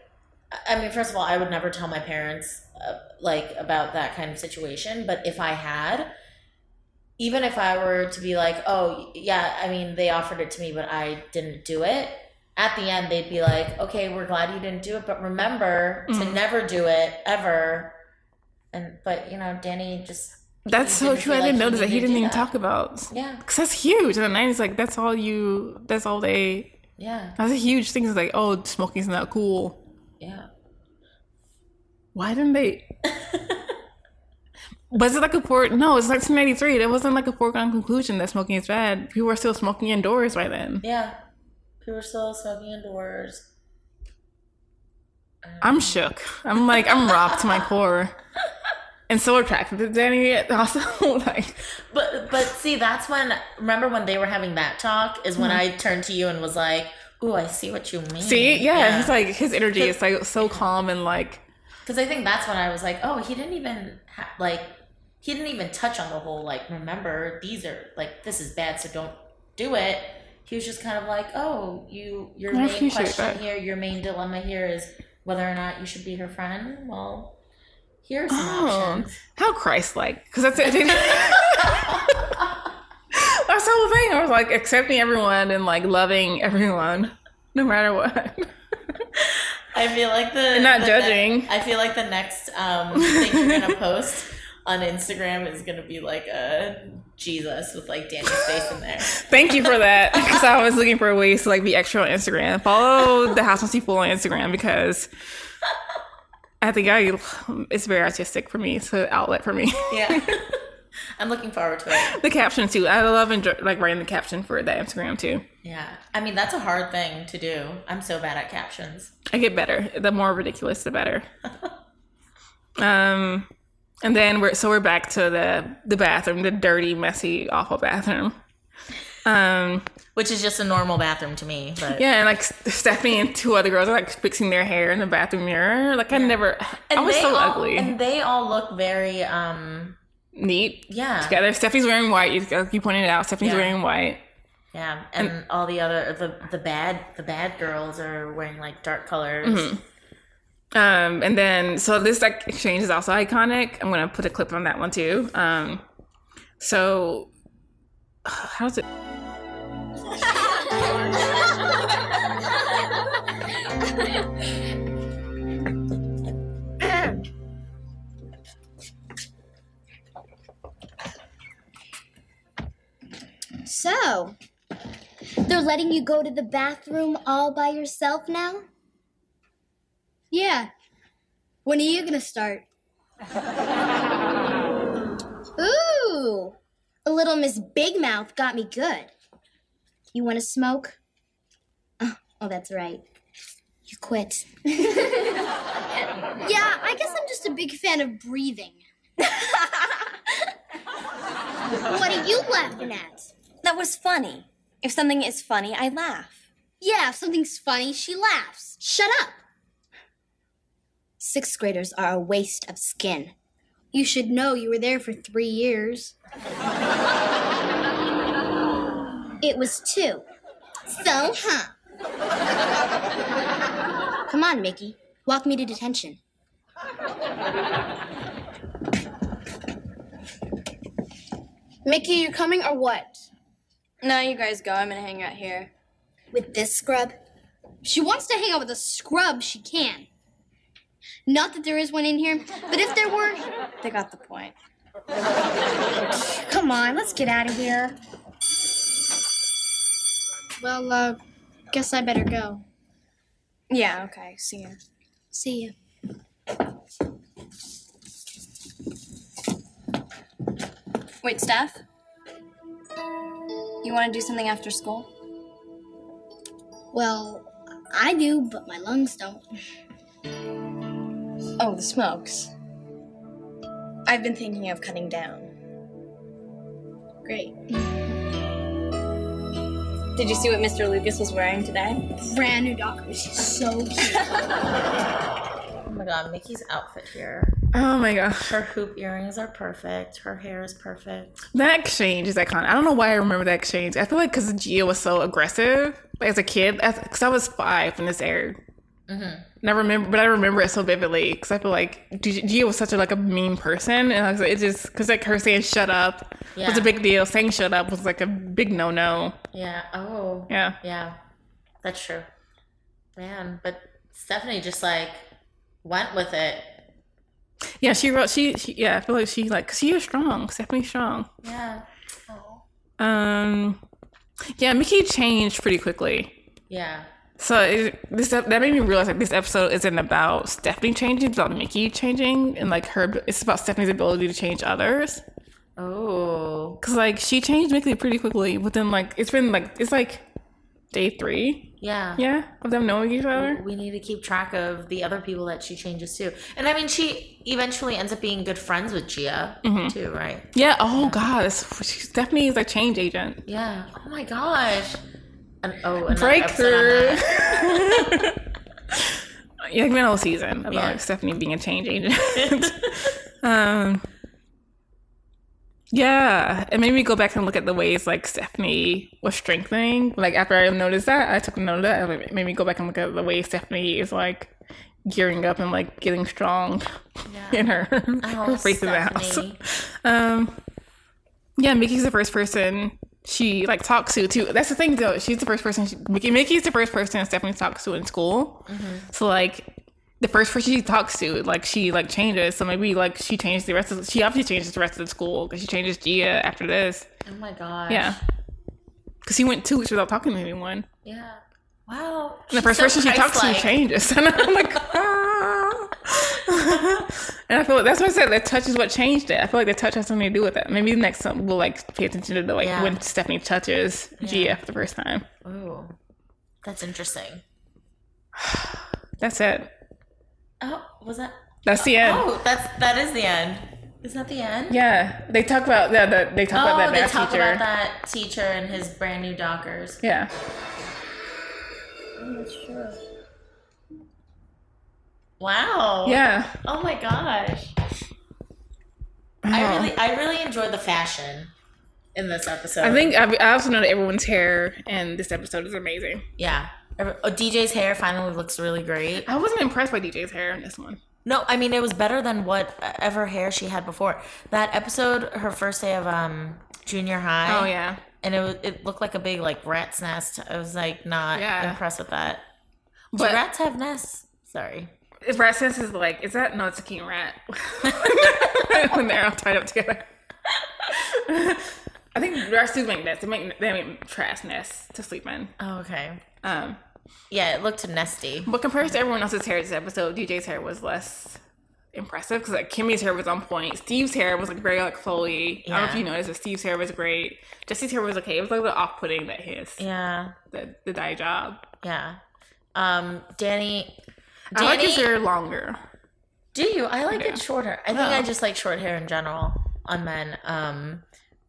I mean, first of all, I would never tell my parents uh, like about that kind of situation. But if I had, even if I were to be like, oh yeah, I mean, they offered it to me, but I didn't do it. At the end, they'd be like, okay, we're glad you didn't do it, but remember to Mhm. never do it ever. And but you know, Danny just That's so true. I didn't notice that he didn't even that. talk about. Yeah. because that's huge in the nineties. Like that's all you. That's all they. Yeah. That's a huge thing. It's like, oh, smoking's not cool. Yeah. Why didn't they? Was it like a for No, it's 1993. That wasn't like a foregone conclusion that smoking is bad. People were still smoking indoors by then. Yeah. People were still smoking indoors. I'm shook. I'm like, I'm rocked to my core. And so attracted to Danny. Also, like, But but see, that's when remember when they were having that talk is when Mhm. I turned to you and was like, "Ooh, I see what you mean." see, yeah, he's like, his energy is like so calm and like, because I think that's when I was like, "Oh, he didn't even ha- like he didn't even touch on the whole like remember these are like this is bad, so don't do it." He was just kind of like, "Oh, you your I main question that. here, your main dilemma here is whether or not you should be her friend." Well, here's some oh, options. how Christ-like. Because that's it. that's the whole thing. I was like accepting everyone and like loving everyone, no matter what. I feel like the not the judging. I feel like the next um, thing you're gonna post on Instagram is gonna be like a Jesus with like Danny's face in there. Thank you for that. Because I was looking for ways to like be extra on Instagram. Follow the House Must Be Full on Instagram because I think I it's very artistic for me. It's an outlet for me. Yeah, I'm looking forward to it. the caption too. I love enjoy, like writing the caption for that Instagram too. Yeah, I mean that's a hard thing to do. I'm so bad at captions. I get better. The more ridiculous, the better. um, and then we're so we're back to the the bathroom, the dirty, messy, awful bathroom. Um, Which is just a normal bathroom to me. But yeah, and like Stephanie and two other girls are like fixing their hair in the bathroom mirror. Like I never, I was so all, ugly. And they all look very um Neat. Yeah. Together. Stephanie's wearing white. You, you pointed it out. Stephanie's Yeah. wearing white. Yeah, and, all the other the the bad the bad girls are wearing like dark colors. Mhm. Um, and then so this like exchange is also iconic. I'm gonna put a clip on that one too. Um, so how's it? So, they're letting you go to the bathroom all by yourself now? Yeah. When are you gonna start? Ooh, a little Miss Big Mouth got me good. You want to smoke? Oh, oh, that's right. You quit. yeah, I guess I'm just a big fan of breathing. what are you laughing at? That was funny. If something is funny, I laugh. Yeah, if something's funny, she laughs. Shut up. Sixth graders are a waste of skin. You should know you were there for three years. it was two. So, huh? Come on, Mickey. Walk me to detention. Mickey, you coming or what? No, you guys go. I'm gonna hang out here. With this scrub? She wants to hang out with a scrub, she can. Not that there is one in here, but if there were. They got the point. Come on, let's get out of here. Well, uh, guess I better go. Yeah, okay. See ya. See you. Wait, Steph? You want to do something after school? Well, I do, but my lungs don't. Oh, the smokes. I've been thinking of cutting down. Great. Did you see what Mr. Lucas was wearing today? Brand new Dockers. She's so cute. Oh my god, Mickey's outfit here. Oh my gosh. Her hoop earrings are perfect. Her hair is perfect. That exchange is iconic. I don't know why I remember that exchange. I feel like because Gia was so aggressive like, as a kid, because I was five when this aired. Mm-hmm. And I remember, but I remember it so vividly because I feel like Gia was such a like a mean person, and I was like, it just because like her saying "shut up" was a big deal. Saying "shut up" was like a big no no. Yeah. Oh. Yeah. Yeah. That's true. Man, but Stephanie just like went with it. Yeah, she wrote. She, she yeah, I feel like she like 'cause she is strong. Stephanie strong. Yeah. Um, yeah, Mickey changed pretty quickly. Yeah. So it, this that made me realize like this episode isn't about Stephanie changing, it's about Mickey changing, and like her. It's about Stephanie's ability to change others. Oh. Cause like she changed Mickey pretty quickly within like it's been like it's like day three. Yeah. Yeah, of them knowing each other. We need to keep track of the other people that she changes to. And I mean, she eventually ends up being good friends with Gia, Mhm. too, right? Yeah. Oh god, she's Stephanie is a change agent. Yeah. Oh my gosh. And, oh, Breakthrough. episode on that. yeah, like been a whole season about Yeah. Stephanie being a change agent. um, yeah, it made me go back and look at the ways like Stephanie was strengthening. Like after I noticed that, I took note of that. It made me go back and look at the way Stephanie is like gearing up and like getting strong in her, her face in the house. Um, yeah, Mickey's the first person she like talks to too. That's the thing though. She's the first person. She, Mickey Mickey's the first person Stephanie talks to in school. Mhm. So like the first person she talks to, like she like changes. So maybe like she changed the rest of. She obviously changes the rest of the school because she changes Gia after this. Oh my gosh. Yeah, because he went two weeks without talking to anyone. Yeah. Wow. And the first person she talks to changes, and I'm like, ah. and I feel like that's why I said that touch is what changed it. I feel like the touch has something to do with it. Maybe next time we'll like pay attention to the like Yeah. when Stephanie touches Gia for the first time. Ooh. That's interesting. That's it. Oh, was that? That's the end. Oh, that's that is the end. Is that the end? Yeah, they talk about yeah, the, they talk oh, about that oh, they math talk teacher. about that teacher and his brand new Dockers. Yeah. Oh, that's true. Wow. Yeah. Oh my gosh. I uh-huh. really, I really enjoyed the fashion in this episode. I think I, I also know that everyone's hair in this episode is amazing. Yeah. Oh, DJ's hair finally looks really great. I wasn't impressed by DJ's hair in this one. No, I mean it was better than whatever hair she had before. That episode, her first day of um junior high. Oh, yeah. and it was, it looked like a big like rat's nest. I was like not Yeah. impressed with that. But- Do rats have nests? Sorry. If rat sense is like, is that no? It's a king rat when they're all tied up together. I think rats do make nests. They make they make trash nests to sleep in. Oh, okay. Um, yeah, it looked nesty. But compared to everyone else's hair this episode, DJ's hair was less impressive because like Kimmy's hair was on point. Steve's hair was like very like flowy. I don't know if you noticed, but Steve's hair was great. Jesse's hair was okay. It was like a little off putting that his Yeah. the the dye job. Yeah. Um, Danny. I like his hair longer. Do you? I like Yeah. it shorter. I think Oh. I just like short hair in general on men. Um,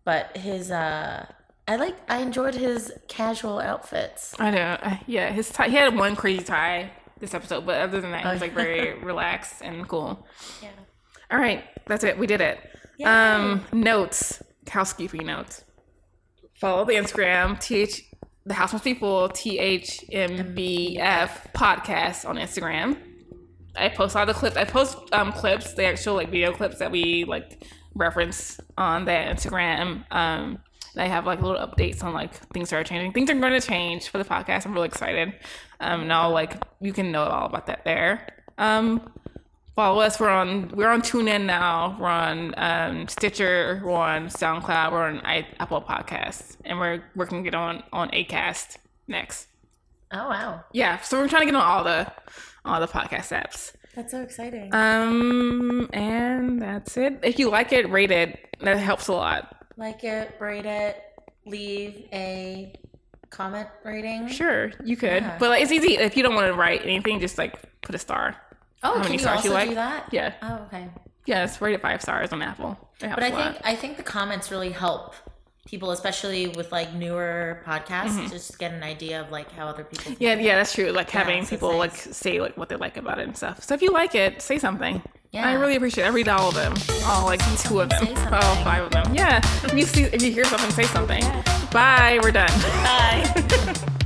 but his uh, I like I enjoyed his casual outfits. I know. Yeah, his tie. He had one crazy tie this episode, but other than that, he was Oh. like very relaxed and cool. Yeah. All right, that's it. We did it. Um, notes, housekeeping notes. Follow the Instagram th the house must be full thmbf podcast on Instagram. I post all the clips. I post um clips, the actual like video clips that we like reference on that Instagram. Um, I have like little updates on like things that are changing. Things are going to change for the podcast. I'm really excited. Um, and I'll like you can know all about that there. Um, follow us. We're on we're on TuneIn now. We're on um, Stitcher. We're on SoundCloud. We're on I, Apple Podcasts, and we're working to get on on Acast next. Oh wow, Yeah, so we're trying to get on all the all the podcast apps. That's so exciting. Um, and that's it. If you like it, rate it. That helps a lot. like it, rate it, leave a comment rating. Sure, you could, Yeah. but like, it's easy if you don't want to write anything. Just like put a star. Oh, How can many you stars also you like? do that? Yeah. Oh, okay. Yeah, rate it five stars on Apple. But I think I think the comments really help people, especially with like newer podcasts, Mhm. just get an idea of like how other people. Yeah, yeah, that's true. Like having it's people like say like what they like about it and stuff. So if you like it, say something. Yeah. I really appreciate. It. I read all of them, all like two of them, all five of them. Yeah, if you see, if you hear something, say something. Bye. We're done. Bye.